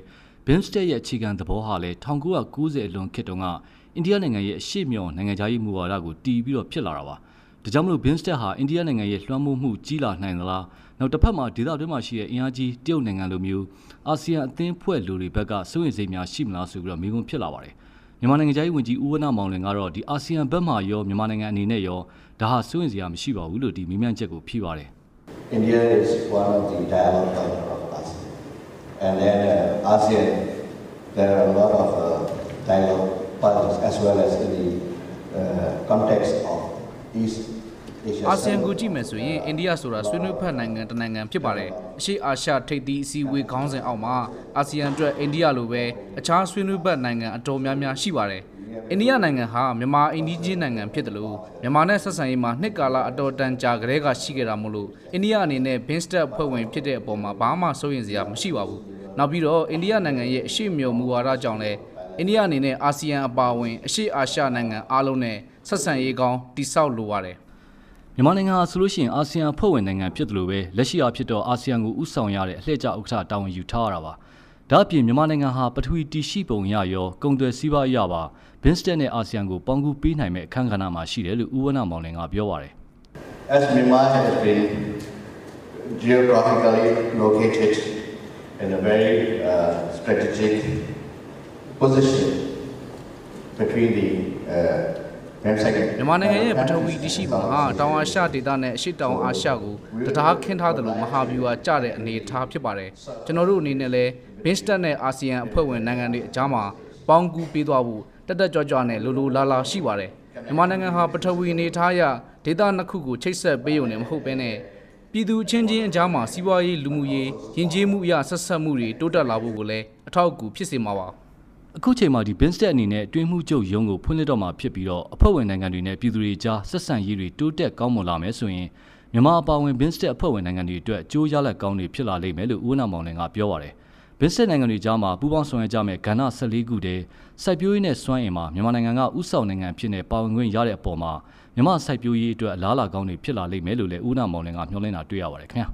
BIMSTEC ရဲ့အခြေခံသဘောဟာလည်း1990အလွန်ခေတ်တုန်းကအိန္ဒိယနိုင်ငံရဲ့အရှိမြောင်နိုင်ငံသားရေးမူဝါဒကိုတီးပြီးတော့ဖြစ်လာတာပါ။ဒါကြောင့်မလို့ BIMSTEC ဟာအိန္ဒိယနိုင်ငံရဲ့လွှမ်းမိုးမှုကြီးလာနိုင်သလားနောက်တစ်ဖက်မှာဒေသတွင်းမှာရှိတဲ့အင်အားကြီးတရုတ်နိုင်ငံလိုမျိုးအာဆီယံအသင်းဖွဲ့လူတွေဘက်ကစိုးရိမ်စိတ်များရှိမလားဆိုပြီးတော့မေးခွန်းဖြစ်လာပါတယ်မြန်မာနိုင်ငံသားဝန်ကြီးဦးဝနမောင်လင်ကတော့ဒီအာဆီယံဘက်မှရောမြန်မာနိုင်ငံအနေနဲ့ရောဒါဟာစိုးရိမ်စရာမရှိပါဘူးလို့ဒီမေးမြန်းချက်ကိုဖြေပါတယ် India is one of the dialogue partner of ASEAN. And then uh, ASEAN, there are a lot of uh, dialogue partners as well as in the uh, context of East အာဆီယံကိုကြည့်မယ်ဆိုရင်အိန္ဒိယဆိုတာဆွေးနွေးဖက်နိုင်ငံတစ်နိုင်ငံဖြစ်ပါတယ်အရှေ့အာရှထိပ်သီးအစည်းအဝေးခေါင်းစဉ်အောက်မှာအာဆီယံအတွက်အိန္ဒိယလိုပဲအခြားဆွေးနွေးဖက်နိုင်ငံအတော်များများရှိပါတယ် အိန္ဒိယနိုင်ငံဟာမြန်မာအိန္ဒိချင်းနိုင်ငံဖြစ်တယ်လို့မြန်မာနဲ့ဆက်ဆံရေးမှာနှစ်ကာလအတော်တန်ကြာကတည်းကရှိခဲ့တာမို့လို့အိန္ဒိယအနေနဲ့ BIMSTEC ဖွဲ့ဝင်ဖြစ်တဲ့အပေါ်မှာဘာမှစိုးရိမ်စရာမရှိပါဘူးနောက်ပြီးတော့အိန္ဒိယနိုင်ငံရဲ့အရှိမြော်မူဝါဒကြောင့်လည်းအိန္ဒိယအနေနဲ့အာဆီယံအပါအဝင်အရှေ့အာရှနိုင်ငံအားလုံးနဲ့ဆက်ဆံရေးကောင်းတိစောက်လိုပါတယ်မြန်မာနိုင်ငံဟာဆိုလို့ရှိရင်အာဆီယံအဖွဲ့ဝင်နိုင်ငံဖြစ်တယ်လို့ပဲလက်ရှိအားဖြစ်တော့အာဆီယံကိုဥဆောင်ရတဲ့အလှည့်ကျဥက္ကဋ္ဌတာဝန်ယူထားရတာပါ။ ဒါ့အပြင်မြန်မာနိုင်ငံဟာပထဝီတီရှိပုံရရောကုန်သွယ်စည်းပါးရပါဘင်းစတက်နဲ့အာဆီယံကိုပေါင်းကူးပေးနိုင်မဲ့အခမ်းကဏ္ဍမှာရှိတယ်လို့ဦးဝနမောင်လင်ကပြောပါတယ်။ As Myanmar has been geographically located in a very uh, strategic position between the uh, မြန်မာနိုင်ငံရဲ့ပထဝီတရှိပုံဟာတောင်အာရှဒေသနဲ့အရှေ့တောင်အာရှကိုတရားခင်းထားတယ်လို့မဟာဗျူဟာကြတဲ့အနေအထားဖြစ်ပါတယ်ကျွန်တော်တို့အနေနဲ့လည်း BIMSTEC နဲ့အာဆီယံအဖွဲ့ဝင်နိုင်ငံတွေအကြားမှာပေါင်းကူးပေးသွားဖို့တက်တက်ကြွကြွနဲ့လိုလိုလားလားရှိပါတယ်မြန်မာနိုင်ငံဟာပထဝီအနေထားရဒေသနှစ်ခုကိုချိတ်ဆက်ပေးုံနဲ့မဟုတ်ဘဲနဲ့ပြည်သူချင်းချင်းအကြားမှာစီးပွားရေးလူမှုရေးယဉ်ကျေးမှုအရဆက်ဆက်မှုတွေတိုးတက်လာဖို့ကိုလည်းအထောက်အကူဖြစ်စေမှာပါအခုချိန်မှာဒီ BIMSTEC အနေနဲ့တွင်းမှုချုပ်ရုံးကိုဖွင့်လှစ်တော့မှာဖြစ်ပြီးတော့အဖွဲ့ဝင်နိုင်ငံတွေနဲ့ပြည်သူတွေကြားဆက်ဆံရေးတွေတိုးတက်ကောင်းမွန်လာမယ်ဆိုရင်မြန်မာအပါအဝင် BIMSTEC အဖွဲ့ဝင်နိုင်ငံတွေအတွက်အကျိုးရလဒ်ကောင်းတွေဖြစ်လာလိမ့်မယ်လို့ဦးနာမောင်လင်ကပြောပါတယ်။ BIMSTEC နိုင်ငံတွေကြားမှာပူးပေါင်းဆောင်ရွက်ကြမယ့်ကဏ္ဍ14ခုတည်းစိုက်ပျိုးရေးနဲ့စွမ်းအင်မှာမြန်မာနိုင်ငံကဥဆောင်နိုင်ငံဖြစ်နေပါဝင်ခွင့်ရတဲ့အပေါ်မှာမြန်မာစိုက်ပျိုးရေးအတွက်အလားအလာကောင်းတွေဖြစ်လာလိမ့်မယ်လို့လည်းဦးနာမောင်လင်ကမျှော်လင့်တာတွေ့ရပါတယ်ခင်ဗျာ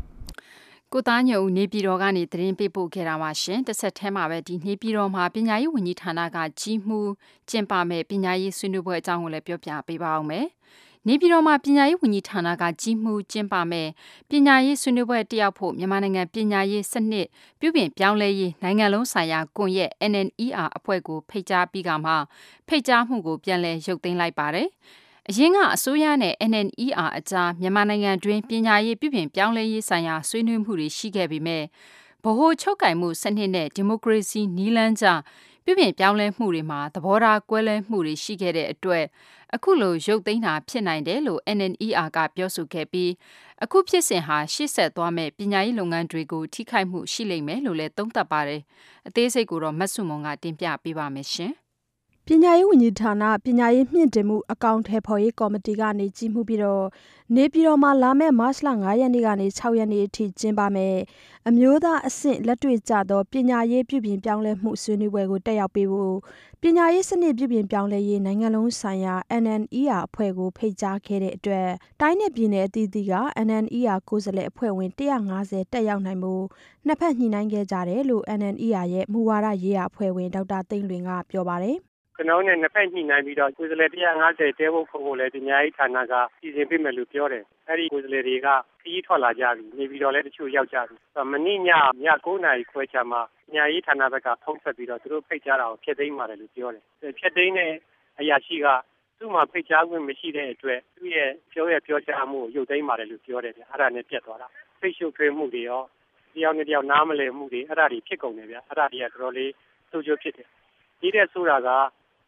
။ကိုသားညုံနေပြည်တော်ကနေသတင်းပေးပို့ခဲ့တာပါရှင်တစ်ဆက်တည်းမှာပဲဒီနေပြည်တော်မှာပညာရေးဝန်ကြီးဌာနကကြီးမှုကျင်းပမဲ့ပညာရေးဆွေးနွေးပွဲအကြောင်းကိုလည်းပြောပြပေးပါအောင်မယ် နေပြည်တော်မှာပညာရေးဝန်ကြီးဌာနကကြီးမှုကျင်းပမယ်ပညာရေးဆွေးနွေးပွဲတက်ရောက်ဖို့မြန်မာနိုင်ငံပညာရေးစနစ်ပြုပြင်ပြောင်းလဲရေးနိုင်ငံလုံးဆိုင်ရာကွန်ရက် NNER အဖွဲ့ကိုဖိတ်ကြားပြီးကမှဖိတ်ကြားမှုကိုပြန်လည်ရုပ်သိမ်းလိုက်ပါတယ်။အရင်ကအစိုးရနဲ့ NNER အကြားမြန်မာနိုင်ငံတွင်းပညာရေးပြုပြင်ပြောင်းလဲရေးဆိုင်ရာဆွေးနွေးမှုတွေရှိခဲ့ပေမဲ့ဗဟိုချုပ်ကင်မှုစနစ်နဲ့ဒီမိုကရေစီနီးလန်းကြ ပြုပြင်ပြောင်းလဲမှုတွေမှာသဘောထားကွဲလွဲမှုတွေရှိခဲ့တဲ့အတွက်အခုလိုရုပ်သိမ်းတာဖြစ်နိုင်တယ်လို့ NNER ကပြောဆိုခဲ့ပြီးအခုဖြစ်စဉ်ဟာရှေ့ဆက်သွားမဲ့ပညာရေးလုပ်ငန်းတွေကိုထိခိုက်မှုရှိလိမ့်မယ်လို့လည်းသုံးသပ်ပါတယ်။အသေးစိတ်ကိုတော့မတ်စုမွန်ကတင်ပြပေးပါမယ်ရှင်။ ပညာရေးဝန်ကြီးဌာန ပညာရေးမြင့်တင်မှု အကောင့်ထဲဖော်ရေးကော်မတီကနေ ကြီးမှုပြီးတော့နေပြည်တော်မှာ လာမယ့် မတ်လ9ရက်နေ့ကနေ6ရက်နေ့အထိ ကျင်းပမယ်အမျိုးသားအဆင့် လက်တွေ့ကျသော ပညာရေးပြုပြင်ပြောင်းလဲမှု ဆွေးနွေးပွဲကို တက်ရောက်ပေးဖို့ ပညာရေးစနစ် ပြုပြင်ပြောင်းလဲရေး နိုင်ငံလုံးဆိုင်ရာ NNER အဖွဲ့ကို ဖိတ်ကြားခဲ့တဲ့အတွက် တိုင်းနယ်ပြည်နယ်အသီးသီးက NNER ကိုယ်စားလှယ်အဖွဲ့ဝင်150တက်ရောက်နိုင်မှုနှစ်ဖက်ညှိနှိုင်းခဲ့ကြတယ်လို့ NNER ရဲ့ မူဝါဒရေးရာအဖွဲ့ဝင် ဒေါက်တာသိန်းလွင်က ပြောပါတယ် ကျွန်တော်နဲ့နှစ်ဖက်ညှိနှိုင်းပြီးတော့ကိုယ်စားလှယ်150တဲဖို့ဖို့ကိုလည်းပညာရေးဌာနကစီစဉ်ပေးမယ်လို့ပြောတယ်။အဲဒီကိုယ်စားလှယ်တွေကခရီးထွက်လာကြပြီ။နေပြီးတော့လည်းတချို့ရောက်ကြပြီ။မနေ့ညည9နာရီခွဲချမှာပညာရေးဌာနဘက်ကဖုန်းဆက်ပြီးတော့သူတို့ဖိတ်ကြားတာကိုဖျက်သိမ်းပါတယ်လို့ပြောတယ်။ဖျက်သိမ်းတဲ့အရာရှိကသူ့မှာဖိတ်ကြားခွင့်မရှိတဲ့အတွက်သူ့ရဲ့ပြောရပြောကြားမှုကိုရုပ်သိမ်းပါတယ်လို့ပြောတယ်ဗျ။အဲ့ဒါနဲ့ပြတ်သွားတာ။ဖိတ်ရှုပ်ထွေးမှုတွေရောတယောက်နဲ့တယောက်နားမလည်မှုတွေအဲ့ဒါတွေဖြစ်ကုန်တယ်ဗျ။အဲ့ဒါတွေကတော်တော်လေးဆိုးကျိုးဖြစ်တယ်။ဒီတဲ့ဆိုတာက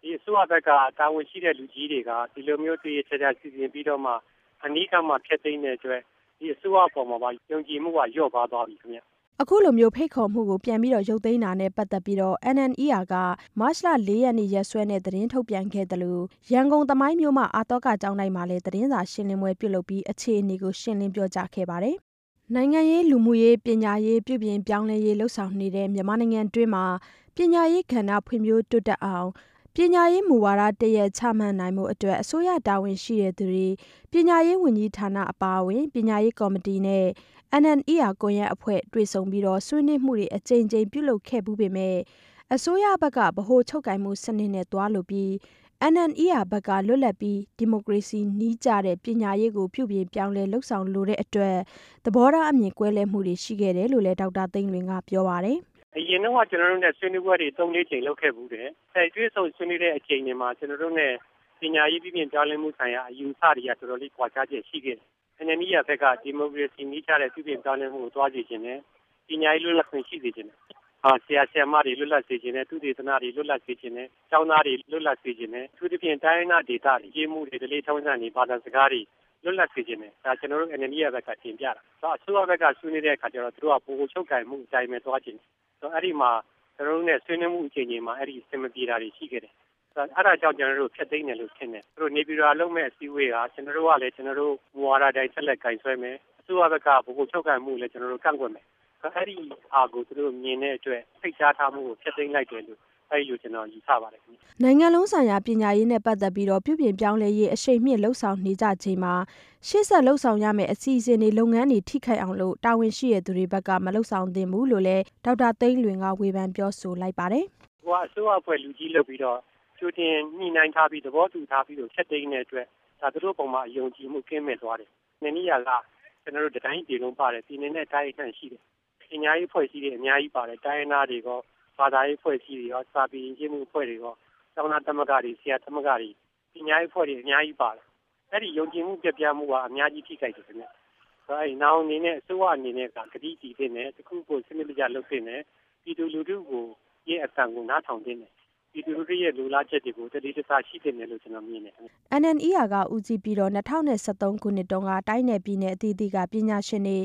ဒီအစိုးရဘက်ကတာဝန်ရှိတဲ့လူကြီးတွေကဒီလိုမျိုးတည်ရချာချာစီစဉ်ပြီးတော့မှအနီးကမှဖျက်သိမ်းတဲ့အတွက်ဒီအစိုးရပေါ်မှာပါယုံကြည်မှုကလျော့ပါသွားပြီခင်ဗျအခုလိုမျိုးဖိတ်ခေါ်မှုကိုပြန်ပြီးတော့ရုပ်သိမ်းတာနဲ့ပတ်သက်ပြီးတော့ NNER ကမတ်လ၄ရက်နေ့ရက်စွဲနဲ့သတင်းထုတ်ပြန်ခဲ့တယ်လို့ရန်ကုန်သမိုင်းမြို့မှာအာတော့ကကျောင်းတိုင်းမှာလည်းသတင်းစာရှင်းလင်းပွဲပြုလုပ်ပြီးအခြေအနေကိုရှင်းလင်းပြောကြားခဲ့ပါတယ်။နိုင်ငံရေးလူမှုရေးပညာရေးပြုပြင်ပြောင်းလဲရေးလှုပ်ဆောင်နေတဲ့မြန်မာနိုင်ငံတွင်းမှာပညာရေးကဏ္ဍဖွံ့ဖြိုးတိုးတက်အောင် ပညာရေးမူဝါဒတရပ်ချမှတ်နိုင်မှုအတွက် အစိုးရတာဝန်ရှိတဲ့သူတွေ ပညာရေးဝန်ကြီးဌာနအပါအဝင် ပညာရေးကော်မတီနဲ့ NNER ကွန်ရက်အဖွဲ့တွေ့ဆုံပြီး ဆွေးနွေးမှုတွေ အကြိမ်ကြိမ်ပြုလုပ်ခဲ့ဖူးပေမယ့် အစိုးရဘက်က ဗဟိုချုပ်ကိုင်မှုစနစ်နဲ့ သွားလိုပြီး NNER ဘက်က လွတ်လပ်ပြီး ဒီမိုကရေစီနည်းကျတဲ့ ပညာရေးကို ပြုပြင်ပြောင်းလဲ လုပ်ဆောင်လိုတဲ့အတွက် သဘောထားအမြင်ကွဲလွဲမှုတွေ ရှိခဲ့တယ်လို့လည်း ဒေါက်တာသိန်းလွင်က ပြောပါတယ် အရင်တော့ကျွန်တော်တို့နဲ့ဆွေးနွေးပွဲတွေ၃-၄ကြိမ်လုပ်ခဲ့ဘူးတယ်။အဲတွေ့ဆုံဆွေးနွေးတဲ့အချိန်တွေမှာကျွန်တော်တို့နဲ့ပညာရေးပြုပြင်ပြောင်းလဲမှုဆိုင်ရာအယူအဆတွေကတော်တော်လေးကွာခြားချက်ရှိခဲ့တယ်။ NNER ဘက်ကဒီမိုကရေစီနည်းကျတဲ့ပြုပြင်ပြောင်းလဲမှုကိုသွားစေချင်တယ်။ပညာရေးလွတ်လပ်ခွင့်ရှိစေချင်တယ်။အာဆရာဆရာမတွေလွတ်လပ်စေချင်တယ်၊သုတေသနတွေလွတ်လပ်စေချင်တယ်၊ကျောင်းသားတွေလွတ်လပ်စေချင်တယ်။အထူးသဖြင့်တိုင်းရင်းသားဒေသတွေရေးမှုတွေဓလေ့ထုံးစံတွေဘာသာစကားတွေလွတ်လပ်စေချင်တယ်။ဒါကျွန်တော်တို့ NNER ဘက်ကတင်ပြတာ။အစိုးရဘက်ကဆွေးနွေးတဲ့အခါကျတော့သူတို့ကပိုချုပ်ကင်မှုအတိုင်းပဲသွားချင်တယ်။ အဲ့ဒီမှာ ကျွန်တော်တို့နဲ့ ဆွေးနွေးမှုအချိန်ကြီးမှာ အဲ့ဒီအဆင်မပြေတာတွေရှိခဲ့တယ် အဲ့ဒါကြောင့် ကျွန်တော်တို့ ဖျက်သိမ်းတယ်လို့ထင်တယ်သူတို့နေပြည်တော်လုံးမဲ့အစည်းအဝေးက ကျွန်တော်တို့ကလည်း ကျွန်တော်တို့ မူဝါဒတိုင်း ဆက်လက်ကင်ဆွဲမယ် အစိုးရဘက်ကဘုကိုချုပ်ကံမှုလည်း ကျွန်တော်တို့ ကန့်ကွက်မယ် အဲ့ဒီအားကို သူတို့မြင်တဲ့အတွက် ဖိတ်ကြားထားမှုကို ဖျက်သိမ်းလိုက်တယ်လို့ အဲ့လိုကျွန်တော်ယူဆပါတယ်ခင်ဗျနိုင်ငံလုံးဆိုင်ရာပညာရေးနဲ့ပတ်သက်ပြီးတော့ပြုပြင်ပြောင်းလဲရေးအရှိန်မြင့်လှုပ်ဆောင်နေကြချိန်မှာရှေ့ဆက်လှုပ်ဆောင်ရမယ့်အစီအစဉ်တွေလုပ်ငန်းတွေထိခိုက်အောင်လို့တာဝန်ရှိတဲ့သူတွေဘက်ကမလှုပ်ဆောင်သင့်ဘူးလို့လည်းဒေါက်တာသိန်းလွင်ကဝေဖန်ပြောဆိုလိုက်ပါတယ်။ဟိုအစိုးရအဖွဲ့လူကြီးလုပ်ပြီးတော့ကျိုးတင်ညှိနှိုင်းထားပြီးသဘောတူထားပြီးတော့ချက်သိမ်းတဲ့အတွက်ဒါတို့ပုံမှာအယုံကြည်မှုကင်းမဲ့သွားတယ်။နေနည်းကကျွန်တော်တို့တိုင်းပြည်လုံးပါတယ်ပြည်နေတဲ့တိုင်းအနှံ့ရှိတယ်။ပညာရေးဖွဲ့စည်းတဲ့အများကြီးပါတယ်တိုင်းအနာတွေက ဘာသာရေးဖွဲ့စည်းတွေရောစာပေရင်းမှုဖွဲ့တွေရောကျောင်းသားသမဂ္ဂတွေဆရာသမဂ္ဂတွေပညာရေးဖွဲ့တွေအများကြီးပါတယ်အဲ့ဒီယုံကြည်မှုပြပြမှုကအများကြီးထိခိုက်တယ်ခင်ဗျဆိုအဲ့နောက်အနေနဲ့အစိုးရအနေနဲ့ကဂတိတည်တဲ့နဲ့တခုကိုစနစ်တကျလုပ်တဲ့နဲ့ပြည်သူလူထုကိုရဲ့အတန်ကိုနားထောင်တဲ့နဲ့ပြည်သူလူထုရဲ့လူလားချက်တွေကိုတတိတစားရှိတဲ့နယ်လို့ကျွန်တော်မြင်တယ် NNER ကဦးစီးပြီးတော့2023ခုနှစ်တုန်းကတိုင်းနယ်ပြည်နယ်အသီးသီးကပညာရှင်တွေ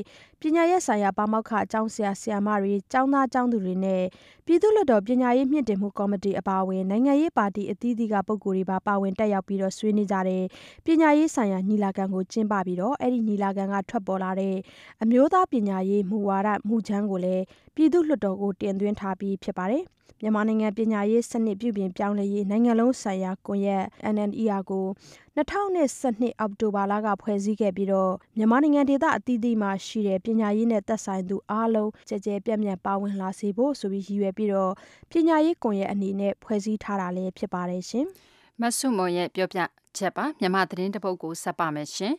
ပညာရေးဆိုင်ရာ ပါမောက္ခအကြောင်းဆရာ ဆရာမတွေ ကျောင်းသားကျောင်းသူတွေနဲ့ ပြည်သူ့လွှတ်တော် ပညာရေးမြင့်တင်မှုကော်မတီ အပါအဝင် နိုင်ငံရေးပါတီ အသီးသီးက ပုဂ္ဂိုလ်တွေပါ ပါဝင်တက်ရောက်ပြီးတော့ဆွေးနွေးကြတဲ့ ပညာရေးဆိုင်ရာ ညီလာခံကို ကျင်းပပြီးတော့အဲ့ဒီညီလာခံက ထွက်ပေါ်လာတဲ့ အမျိုးသားပညာရေးမူဝါဒ မူချမ်းကိုလည်း ပြည်သူ့လွှတ်တော်ကို တင်သွင်းထားပြီး ဖြစ်ပါတယ်။မြန်မာနိုင်ငံ ပညာရေးစနစ် ပြုပြင်ပြောင်းလဲရေး နိုင်ငံလုံးဆိုင်ရာကွန်ရက် NNER ကို 2012 အောက်တိုဘာလက ဖွဲ့စည်းခဲ့ပြီးတော့ မြန်မာနိုင်ငံဒေသအသီးသီးမှာရှိတဲ့ ပညာရေးနဲ့သက်ဆိုင်သူအားလုံးကြကြပြန့်ပြန့် ပါဝင်လာစေဖို့ဆိုပြီး ရည်ရွယ်ပြီးတော့ ပညာရေးကွန်ရက်အနေနဲ့ ဖွဲ့စည်းထားတာလည်း ဖြစ်ပါတယ်ရှင်။မဆုမွန်ရဲ့ ပြောပြ ချက်ပါမြန်မာသတင်းတပုတ်ကိုဆက်ပါမယ်ရှင်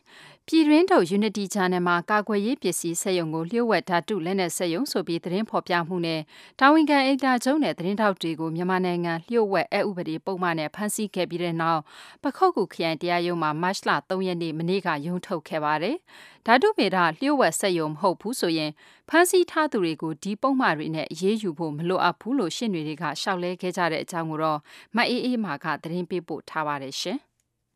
ပြည်တွင်းထုတ် Unity Channel မှာကာကွယ်ရေးပစ္စည်းစက်ရုံကိုလျှို့ဝှက်ဓာတုလက်နက်စက်ရုံဆိုပြီးသတင်းဖော်ပြမှုနဲ့တာဝန်ခံအိတ်တာကျုံနဲ့သတင်းထောက်တွေကိုမြန်မာနိုင်ငံလျှို့ဝှက်အဥပဒေပုံမှန်နဲ့ဖမ်းဆီးခဲ့ပြီးတဲ့နောက်ပခုတ်ကူခရိုင်တရားရုံးမှာမတ်လ3ရက်နေ့မနေ့ကရုံးထုတ်ခဲ့ပါတယ်ဓာတုပေဒလျှို့ဝှက်စက်ရုံမဟုတ်ဘူးဆိုရင်ဖမ်းဆီးထားသူတွေကိုဒီပုံမှန်တွေနဲ့အရေးယူဖို့မလိုအပ်ဘူးလို့ရှင်းတွေကရှောက်လဲခဲ့ကြတဲ့အကြောင်းကိုတော့မအေးအေးမာကသတင်းပေးပို့ထားပါတယ်ရှင်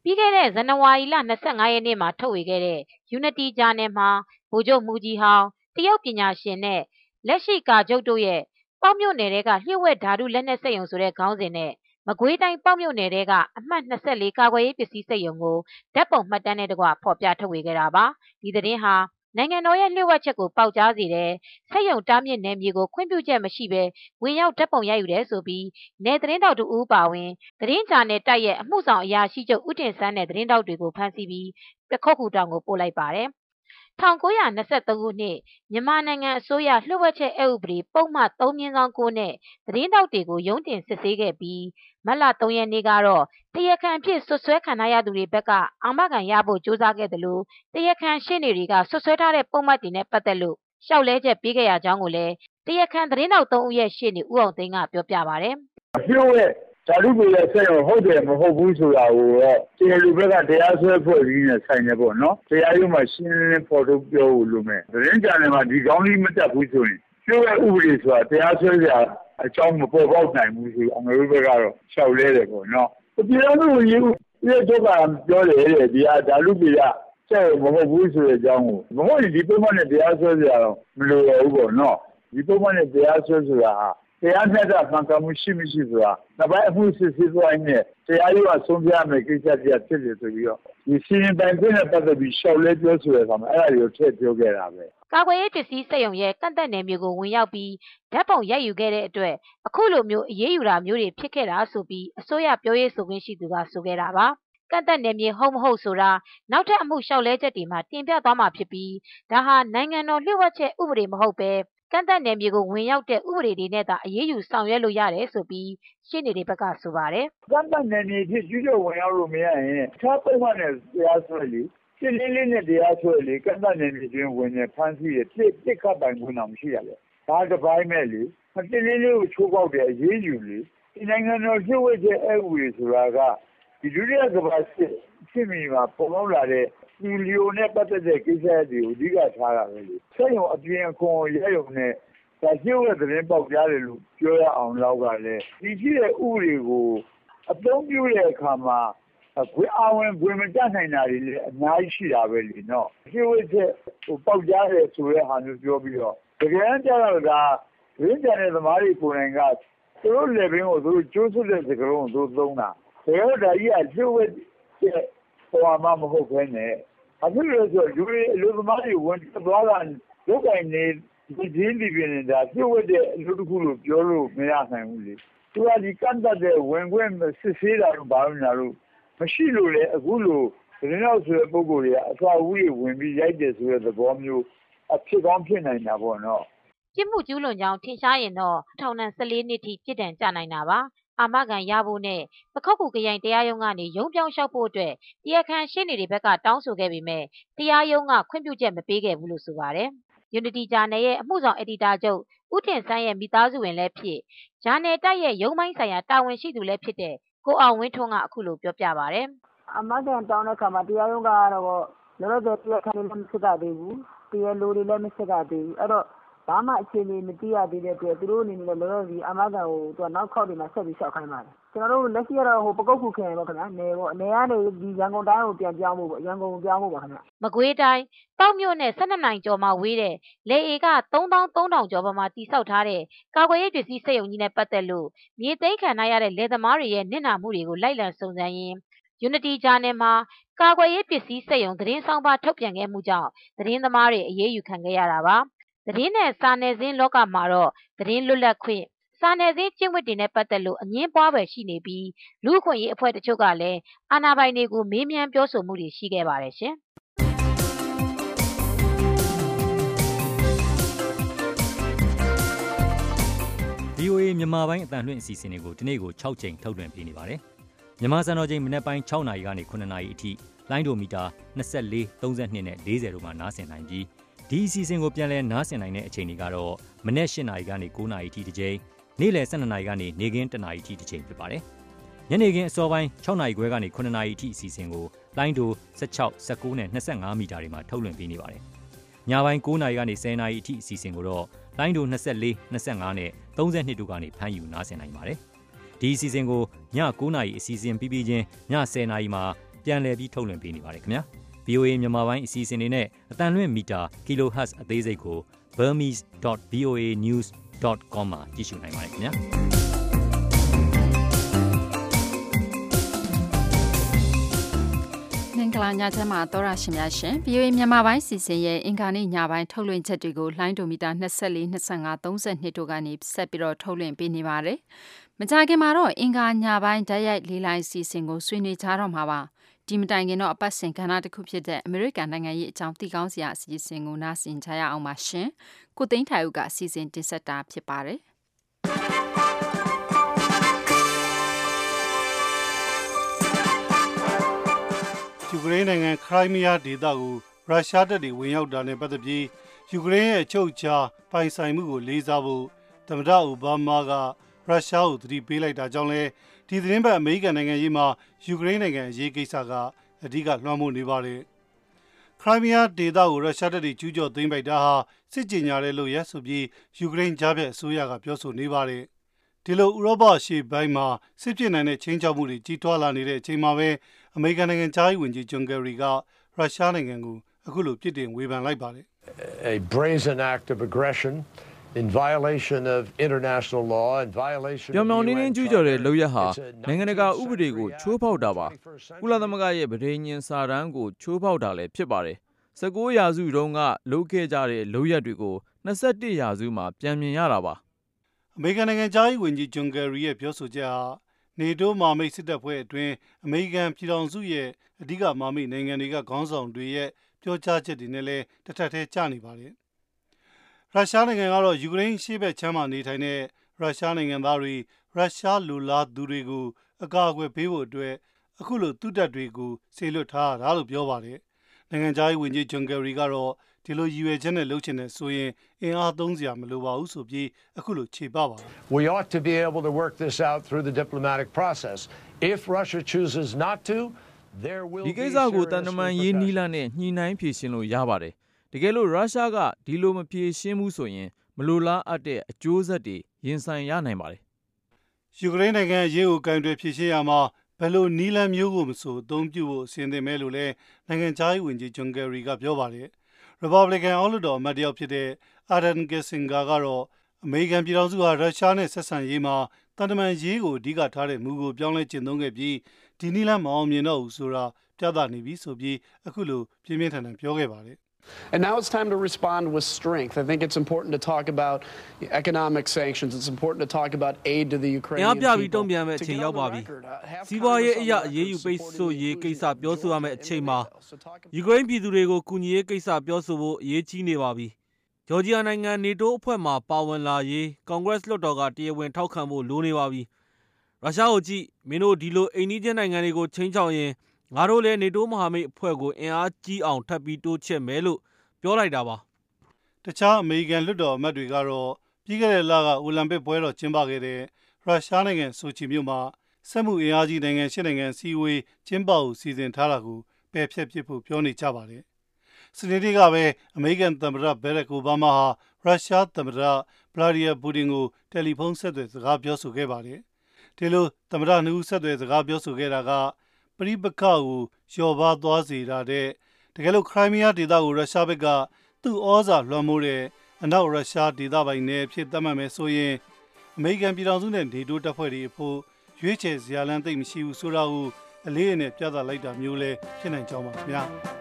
ပြီးခဲ့တဲ့ဇန်နဝါရီလ25ရက်နေ့မှာ ထုတ်ဝေခဲ့တဲ့ Unity Journal မှာ ဗိုလ်ချုပ်မူကြီးဟောင်း တရုတ်ပညာရှင်နဲ့ လက်ရှိကာချုပ်တို့ရဲ့ ပေါ့မြို့နယ်တွေကလျှို့ဝှက်ဓာတုလက်နက်စက်ရုံဆိုတဲ့ ခေါင်းစဉ်နဲ့ မကွေးတိုင်း ပေါ့မြို့နယ်ကအမှတ်24ကာကွယ်ရေးပစ္စည်းစက်ရုံကို ဓာတ်ပုံမှတ်တမ်းနဲ့တကွ ဖော်ပြထုတ်ဝေခဲ့တာပါ ဒီသတင်းဟာ နိုင်ငံတော်ရဲ့လျှို့ဝှက်ချက်ကိုပေါက်ကြားစေတဲ့ဆက်ယုံတားမြစ်နယ်မြေကိုခွင့်ပြုချက်မရှိဘဲဝင်ရောက်ဓာတ်ပုံရိုက်ယူတယ်ဆိုပြီးနယ်သတင်းတောက်တူဦးပါဝင်သတင်းချာနယ်တိုက်ရဲ့အမှုဆောင်အရာရှိချုပ်ဦးတင်ဆန်းနဲ့သတင်းတောက်တွေကိုဖမ်းဆီးပြီးပခုတ်ကူတောင်ကိုပို့လိုက်ပါတယ် 1923ခုနှစ်မြန်မာနိုင်ငံအစိုးရလှုပ်ဝက်ချက်အဥပဒေပုံမှန်3မြင်းဆောင်9နဲ့သတင်းတောက်တွေကို ရုံးတင်စစ်ဆေးခဲ့ပြီး မတ်လ3ရက်နေ့ကတော့ တရားခံအဖြစ်ဆွဆွဲခံရသူတွေဘက်က အာမခံရဖို့ကြိုးစားခဲ့တယ်လို့တရားခံရှင်းနေတွေကဆွဆွဲထားတဲ့ ပုံမှန်တွေနဲ့ ပတ်သက်လို့ရှောက်လဲချက်ပေးခဲ့ရကြောင်းကိုလည်း တရားခံသတင်းတောက်3ဦးရဲ့ ရှင်းနေ ဦးအောင်သိန်းက ပြောပြပါဗျာ။အပြုတ်ရဲ့ ဓာတုပေရဲ့ဆက်ရုံဟုတ်တယ်မဟုတ်ဘူးဆိုတာကိုတော့တရားလူဘက်ကတရားစွဲဖွဲ့ပြီးနေဆိုင်နေပေါ့နော်တရားရုံးမှာရှင်းလင်းဖော်ထုတ်ပြောဖို့လိုမယ်သတင်းကြံတယ်မှာဒီကောင်းလေးမတက်ဘူးဆိုရင်ကျိုးရဲ့ဥပဒေဆိုတာတရားစွဲစရာအကြောင်းမပေါ်ပေါက်နိုင်ဘူးဆိုအငယ်တို့ဘက်ကတော့ရှောက်လဲတယ်ပေါ့နော်ပြည်တော်လူကြီးဒီတော့ကပြောတယ်တဲ့ဒီဟာဓာတုပေရကျဲမဟုတ်ဘူးဆိုတဲ့အကြောင်းကိုမဟုတ်ရင်ဒီပုံမှန်နဲ့တရားစွဲစရာတော့မလိုတော့ဘူးပေါ့နော်ဒီပုံမှန်နဲ့တရားစွဲဆိုတာဟာ တရားမျှတမှန်ကန်မှုရှိမရှိဆိုတာနောက်ပိုင်းအမှုစစ်ဆေးသွားရင်တရားရုံးကဆုံးဖြတ်ရမယ့်ကိစ္စတရားဖြစ်တယ်ဆိုပြီးတော့ဒီစီရင်ပိုင်ခွင့်နဲ့ပတ်သက်ပြီးရှောက်လဲပြောဆိုရဆောင်အဲ့ဒါတွေကိုထည့်ပြောခဲ့တာပဲကာကွယ်ရေးပစ္စည်းစက်ရုံရဲ့ကန့်သက်နယ်မြေကိုဝင်ရောက်ပြီးဓာတ်ပုံရိုက်ယူခဲ့တဲ့အတွက်အခုလိုမျိုးအရေးယူတာမျိုးတွေဖြစ်ခဲ့တာဆိုပြီးအစိုးရပြောရေးဆိုခွင့်ရှိသူကဆိုခဲ့တာပါကန့်သက်နယ်မြေဟုတ်မဟုတ်ဆိုတာနောက်ထပ်အမှုလျှောက်လဲချက်တွေမှာတင်ပြသွားမှာဖြစ်ပြီးဒါဟာနိုင်ငံတော်လျှို့ဝှက်ချက်ဥပဒေမဟုတ်ပဲ ကန့်သတ်နယ်မြေကို ဝင်ရောက်တဲ့ ဥပဒေတွေနဲ့သာ အရေးယူဆောင်ရွက်လို့ရတယ်ဆိုပြီးရှင်းနေတဲ့ဘက်က ဆိုပါတယ်။ကန့်သတ်နယ်မြေဖြစ် ကျူးကျော်ဝင်ရောက်လို့မရရင်ခြားပုံမှန်နဲ့ တရားစွဲလေရှင်းလင်းလေးနဲ့ တရားစွဲလေ ကန့်သတ်နယ်မြေတွင်ဝင်နေဖမ်းဆီးရတစ်တစ်ခတ်ပိုင်ခွင့်တော့မရှိရလေ။ဒါတစ်ပိုင်းမဲ့လေမတင်လေးလေးကိုချိုးပေါက်တဲ့အရေးယူလေ ဒီနိုင်ငံတော်ကျုပ်ဝဲချက်အဥပဒေဆိုတာကဒီဒုတိယကမ္ဘာစစ် ဖြစ်မိမှာပေါ်ပေါက်လာတဲ့ ဒီလီယိုနဲ့ပတ်သက်တဲ့ကိစ္စတွေကို အဓိကထားတာပဲလေဆက်ရုံအပြင်အခွန်ရရုံနဲ့ ဒါကျုပ်ရဲ့သတင်းပေါက်ကြားတယ်လို့ ပြောရအောင်လောက်ကလည်းဒီရှိတဲ့ဥပဒေကို အသုံးပြုတဲ့အခါမှာခွေအဝင်ခွေမတတ်နိုင်တာတွေလည်း အများကြီးရှိတာပဲလေနော်ရှိဝိချက်ဟိုပေါက်ကြားတယ်ဆိုတဲ့ဟာမျိုးပြောပြီးတော့ တကယ်ကြတော့ ဒါရင်းကြတဲ့သမားတွေကိုယ်တိုင်က သူတို့ level ကို သူတို့ ကျိုးစွတဲ့စကားလုံးကို သူသုံးတာ တကယ်တော့ ဒါကြီးကရှိဝိချက်ဟိုမှ မဟုတ်ဘဲနဲ့ အခုလို့ဆိုလူတွေအလုပ်သမားတွေဝင်သွားတာလုတ်ကင်နေဒီဒင်းဒီပြင်းနေတာပြုတ်ဝတ်တဲ့အလုပ်တစ်ခုလို့ပြောလို့မရနိုင်ဘူးလေသူကဒီကန့်တတ်တဲ့ဝင်ခွင့်စစ်ဆေးတာလို့ဘာလို့ညာလို့မရှိလို့လေအခုလို့ဒီနောက်ဆိုတဲ့ပုံကိုယ်တွေကအသာဝူးတွေဝင်ပြီးရိုက်တယ်ဆိုတဲ့သဘောမျိုးအဖြစ်ကောင်းဖြစ်နိုင်တာပေါ့နော်ပြစ်မှုကျူးလွန်ကြောင်းထင်ရှားရင်တော့ထောင်ဒဏ်14နှစ်ထိပြစ်ဒဏ်ကျနိုင်တာပါ အာမခံရဖို့နဲ့ပခောက်ကူခရိုင်တရားရုံးကနေရုံးပြောင်းလျှောက်ဖို့အတွက်တရားခံရှင်းနေတွေဘက်ကတောင်းဆိုခဲ့ပေမဲ့တရားရုံးကခွင့်ပြုချက်မပေးခဲ့ဘူးလို့ဆိုပါတယ်။ Unity Journal ရဲ့အမှုဆောင်အက်ဒီတာချုပ်ဦးထင်ဆန်းရဲ့မိသားစုဝင်လည်းဖြစ် Journal တိုက်ရဲ့ရုံးပိုင်းဆိုင်ရာတာဝန်ရှိသူလည်းဖြစ်တဲ့ကိုအောင်ဝင်းထွန်းကအခုလိုပြောပြပါတယ်။အမကန်တောင်းတဲ့ခါမှာတရားရုံးကတော့လောလောဆယ်တရားခံလည်းမစစ်ကြသေးဘူး။တရားလိုတွေလည်းမစစ်ကြသေးဘူး။အဲ့တော့ ဘာမှအခြေအနေမသိရသေးတဲ့အတွက်သူတို့အနေနဲ့လောလောဆယ်အာမခံကိုသူကနောက်ခေါက်တွေမှာဆက်ပြီးလျှောက်ခိုင်းပါတယ်။ကျွန်တော်တို့လက်ရှိကတော့ဟိုပကုတ်ခုခရိုင်ပေါ့ခင်ဗျာ။နယ်ပေါ့။နယ်ကနေဒီရန်ကုန်တိုင်းကိုပြန်ပြောင်းဖို့ပေါ့။ရန်ကုန်ကိုပြောင်းဖို့ပါခင်ဗျ။မကွေးတိုင်းပေါက်မြို့နယ်12နိုင်ကျော်မှာဝေးတဲ့လေအေက3300ကျော်ပေါ်မှာတိစောက်ထားတဲ့ကာကွယ်ရေးပစ္စည်းစက်ရုံကြီးနဲ့ပတ်သက်လို့မြေသိမ်းခံရတဲ့လယ်သမားတွေရဲ့နစ်နာမှုတွေကိုလိုက်လံစုံစမ်းရင်း Unity Journal မှာကာကွယ်ရေးပစ္စည်းစက်ရုံသတင်းဆောင်ပါထုတ်ပြန်ခဲ့မှုကြောင့်သတင်းသမားတွေအရေးယူခံခဲ့ရတာပါ။ သတင်းနဲ့စာနယ်ဇင်းလောကမှာတော့သတင်းလွတ်လပ်ခွင့်စာနယ်ဇင်းကျင့်ဝတ်တွေနဲ့ပတ်သက်လို့အငင်းပွားပဲရှိနေပြီးလူ့အခွင့်အရေးအဖွဲ့တချို့ကလည်းအာဏာပိုင်တွေကိုမေးမြန်းပြောဆိုမှုတွေရှိခဲ့ပါတယ်ရှင်။ VOA မြန်မာပိုင်းအတန်လွင့်အစီအစဉ်တွေကိုဒီနေ့ကို6ချိန်ထုတ်လွှင့်ပေးနေပါတယ်။မြန်မာစံတော်ချိန်မနက်ပိုင်း6နာရီကနေ9နာရီအထိလိုင်းဒိုမီတာ24 32နဲ့40တို့မှာနားဆင်နိုင်ပြီး ဒီအစီအစဉ်ကိုပြန်လည်နားဆင်နိုင်တဲ့အချိန်တွေကတော့မနက်8နာရီကနေ9နာရီထိတစ်ချိန်နေ့လယ်12နာရီကနေနေ့ကင်း1နာရီထိတစ်ချိန်ဖြစ်ပါတယ်။ညနေခင်းအစောပိုင်း6နာရီခွဲကနေ9နာရီထိအစီအစဉ်ကိုလိုင်းဒို16 19နဲ့25မီတာတွေမှာထုတ်လွှင့်ပေးနေပါတယ်။ညပိုင်း9နာရီကနေ10နာရီအထိအစီအစဉ်ကိုတော့လိုင်းဒို24 25နဲ့32တို့ကနေဖမ်းယူနားဆင်နိုင်ပါတယ်။ဒီအစီအစဉ်ကိုည9နာရီအစီအစဉ်ပြီးပြီးချင်းည10နာရီမှာပြန်လည်ပြီးထုတ်လွှင့်ပေးနေပါတယ်ခင်ဗျာ။ VOA မြန်မာပိုင်းအစီအစဉ်တွေနဲ့အတန်လွင့်မီတာ kHz အသေးစိတ်ကို burmese.voanews.com မှာကြည့်ရှုနိုင်ပါတယ်ခင်ဗျာမင်္ဂလာညချမ်းမှာသောရရှင်များရှင် VOA မြန်မာပိုင်းစီစဉ်ရဲ့အင်္ဂါနေ့ညပိုင်းထုတ်လွှင့်ချက်တွေကိုလိုင်းဒိုမီတာ24 25 32တို့ကနေဆက်ပြီးတော့ထုတ်လွှင့်ပေးနေပါတယ်။မကြခင်မှာတော့အင်္ဂါညပိုင်းဓာတ်ရိုက်လေးလိုင်းစီစဉ်ကိုဆွေးနွေးကြတော့မှာပါ။ ဒီမတိုင်ခင်တော့အပတ်စဉ်ကဏ္ဍတစ်ခုဖြစ်တဲ့အမေရိကန်နိုင်ငံရေးအကြောင်းသိကောင်းစရာအစီအစဉ်ကိုနားဆင်ကြရအောင်ပါရှင်။ကိုသိန်းထိုင်ဦးကအစီအစဉ်တင်ဆက်တာဖြစ်ပါတယ်ယူကရိန်းနိုင်ငံခရိုင်းမီးယားဒေသကိုရုရှားတပ်တွေဝင်ရောက်တာနဲ့ပတ်သက်ပြီးယူကရိန်းရဲ့အချုပ်အခြာပိုင်ဆိုင်မှုကိုလေးစားဖို့သမ္မတအိုဘားမားကရုရှားကိုသတိပေးလိုက်တာကြောင့်လဲ ဒီသတင်းပတ်အမေရိကန်နိုင်ငံရေးမှာယူကရိန်းနိုင်ငံအရေးကိစ္စကအဓိကလွှမ်းမိုးနေပါတယ်။ခရိုင်းမီးယားဒေသကိုရုရှားတပ်တွေကျူးကျော်သိမ်းပိုက်တာဟာစစ်ကြေညာတဲ့လို့ရဆိုပြီးယူကရိန်းကြားပြတ်အစိုးရကပြောဆိုနေပါတယ်။ဒီလိုဥရောပရှေ့ပိုင်းမှာစစ်ဖြစ်နိုင်တဲ့ချင်းချောက်မှုတွေကြီးထွားလာနေတဲ့အချိန်မှာပဲအမေရိကန်နိုင်ငံသားရေးဝန်ကြီးဂျွန်ကယ်ရီကရုရှားနိုင်ငံကိုအခုလိုပြစ်တင်ဝေဖန်လိုက်ပါတယ်။ A brazen act of aggression in violation of international law and violation ပြောင်ပြောင်တင်းတင်းကျူးကျော်တဲ့လုပ်ရက်ဟာနိုင်ငံတကာဥပဒေကိုချိုးဖောက်တာပါကုလသမဂ္ဂရဲ့ဗြိဉ္ဉ်စာတမ်းကိုချိုးဖောက်တာလည်းဖြစ်ပါတယ်19ရာစုတုန်းကလုပ်ခဲ့ကြတဲ့လုပ်ရက်တွေကို21ရာစုမှာပြန်မြင်ရတာပါအမေရိကန်နိုင်ငံသားရေးဝန်ကြီးဂျွန်ကယ်ရီရဲ့ပြောဆိုချက်ဟာနေတိုးမာမိတ်စစ်တပ်ဖွဲ့အတွင်းအမေရိကန်ပြည်ထောင်စုရဲ့အဓိကမာမိတ်နိုင်ငံတွေကခေါင်းဆောင်တွေရဲ့ပြောကြားချက်တွေနဲ့လည်းတစ်ထပ်တည်းကျနေပါတယ်။ ရုရှားနိုင်ငံကတော့ယူကရိန်းရှေ့ဘက်ချမ်းမှာနေထိုင်တဲ့ရုရှားနိုင်ငံသားတွေရုရှားလူလားသူတွေကိုအကာအကွယ်ပေးဖို့အတွက်အခုလိုသူတပ်တွေကိုဆေလွတ်ထားတာလို့ပြောပါတယ်။နိုင်ငံသားရေးဝန်ကြီးဂျွန်ဂယ်ရီကတော့ဒီလိုရည်ရွယ်ချက်နဲ့လှုပ်ချင်တဲ့ဆိုရင်အင်အားသုံးစရာမလိုပါဘူးဆိုပြီးအခုလိုခြေပပါတယ်။ We ought to be able to work this out through the diplomatic process. If Russia chooses not to, there will be ဒီကိစ္စကိုတန်တမန်ရေးနီးလနဲ့ညှိနှိုင်းဖြေရှင်းလို့ရပါတယ်။ တကယ်လို့ ရုရှားက ဒီလိုမဖြေရှင်းဘူးဆိုရင် မလိုလားအပ်တဲ့ အကျိုးဆက်တွေ ရင်ဆိုင်ရနိုင်ပါတယ်။ယူကရိန်းနိုင်ငံရေးကိုကင်တွယ်ဖြေရှင်းရမှာ ဘယ်လိုနီးလန်းမျိုးကိုမဆို အသုံးပြုဖို့အစဉ်သင့်မဲလို့လဲနိုင်ငံခြားရေးဝန်ကြီးဂျွန်ဂယ်ရီကပြောပါတယ်။ Republican အောက်လွှတ်တော်အမတ်တယောက်ဖြစ်တဲ့ Arden Gessinger ကတော့ အမေရိကန်ပြည်ထောင်စုဟာ ရုရှားနဲ့ဆက်ဆံရေးမှာတန်တမန်ရေးကို အဓိကထားတဲ့မူကို ပြောင်းလဲကျင့်သုံးခဲ့ပြီး ဒီနီလန်း မအောင်မြင်တော့ဘူးဆိုတာ ပြသနေပြီဆိုပြီး အခုလို ပြင်းပြင်းထန်ထန် ပြောခဲ့ပါတယ် And now it's time to respond with strength. I think it's important to talk about economic sanctions. It's important to talk about aid to the Ukrainian people. ပြပြီးတုံ့ပြန်မဲ့အချိန်ရောက်ပါပြီ။စီးပွားရေးအရာအရေးယူပိတ်ဆို့ရေးကိစ္စပြောဆိုရမယ့်အချိန်မှာယူကရိန်းပြည်သူတွေကိုကူညီရေးကိစ္စပြောဆိုဖို့အရေးကြီးနေပါပြီ။ဂျော်ဂျီယာနိုင်ငံနေတိုးအဖွဲ့မှာပါဝင်လာရေးကွန်ဂရက်လွှတ်တော်ကတရားဝင်ထောက်ခံဖို့လိုနေပါပြီ။ရုရှားကိုကြည့်မင်းတို့ဒီလိုအိမ်နီးချင်းနိုင်ငံတွေကိုချင်းချောင်ရင် ငါတို့လည်း နေတိုးမဟာမိတ်အဖွဲ့ကို အင်အားကြီးအောင် ထပ်ပြီးတိုးချဲ့မယ်လို့ ပြောလိုက်တာပါတခြား အမေရိကန် လွှတ်တော်အမတ်တွေကတော့ ပြီးခဲ့တဲ့လက အိုလံပစ်ပွဲတော် ကျင်းပခဲ့တဲ့ ရုရှားနိုင်ငံ ဆိုချီမြို့မှာ စက်မှုအင်အားကြီး နိုင်ငံရှစ်နိုင်ငံစီဝေး ကျင်းပဖို့ စီစဉ်ထားတာကို ပယ်ဖျက်ပစ်ဖို့ ပြောနေကြပါတယ် စနေနေ့ကပဲ အမေရိကန်သမ္မတဘယ်ရက်အိုဘားမားဟာ ရုရှားသမ္မတဗလာဒီယာပူတင်ကို တယ်လီဖုန်း ဆက်သွယ် စကားပြောဆိုခဲ့ပါတယ် ဒီလို သမ္မတနှုတ်ဆက်သွယ် စကားပြောဆိုခဲ့တာက ပရိပခကိုလျှော့ပါသွားစေတာတဲ့တကယ်လို့ခရိုင်းမီးယားဒေသကိုရုရှားဘက်ကသူ့ဩဇာလွှမ်းမိုးတဲ့အနောက်ရုရှားဒေသပိုင်းနယ်ဖြစ်သတ်မှတ်မယ်ဆိုရင်အမေရိကန်ပြည်ထောင်စုနဲ့နေတိုးတပ်ဖွဲ့တွေအဖို့ရွေးချယ်စရာလမ်းသိမ့်မရှိဘူးဆိုတာကိုအလေးအနက်ပြသလိုက်တာမျိုးလဲဖြစ်နိုင်ကြောင်းပါခင်ဗျာ။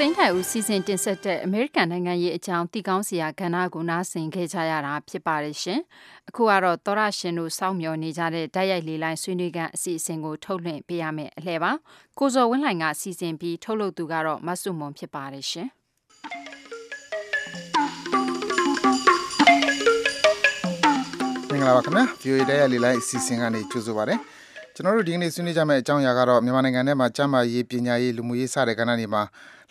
သိန်းထိုင်ဦးစီစဉ်တင်ဆက်တဲ့အမေရိကန်နိုင်ငံရဲ့အကြောင်းတည်ကောင်းစရာကဏ္ဍကိုနားဆင်ခဲ့ကြရတာဖြစ်ပါတယ်ရှင်။အခုကတော့သောရရှင်တို့စောင့်မျှော်နေကြတဲ့ဓာတ်ရိုက်လေးလိုင်းဆွေးနွေးကန်အစီအစဉ်ကိုထုတ်လွှင့်ပေးရမယ်အလှည့်ပါ။ကိုဇော်ဝင်းလှိုင်ကစီစဉ်ပြီးထုတ်လုပ်သူကတော့မဆုမွန်ဖြစ်ပါတယ်ရှင်။င်္ဂလာပါခင်ဗျာ VOA တရားလေးလိုက်အစီအစဉ်ကနေကြိုဆိုပါရစေ ကျွန်တော်တို့ဒီကနေ့ဆွေးနွေးကြမယ့်အကြောင်းအရာကတော့မြန်မာနိုင်ငံထဲမှာကျန်းမာရေးပညာရေးလူမှုရေးစတဲ့ကဏ္ဍတွေမှာ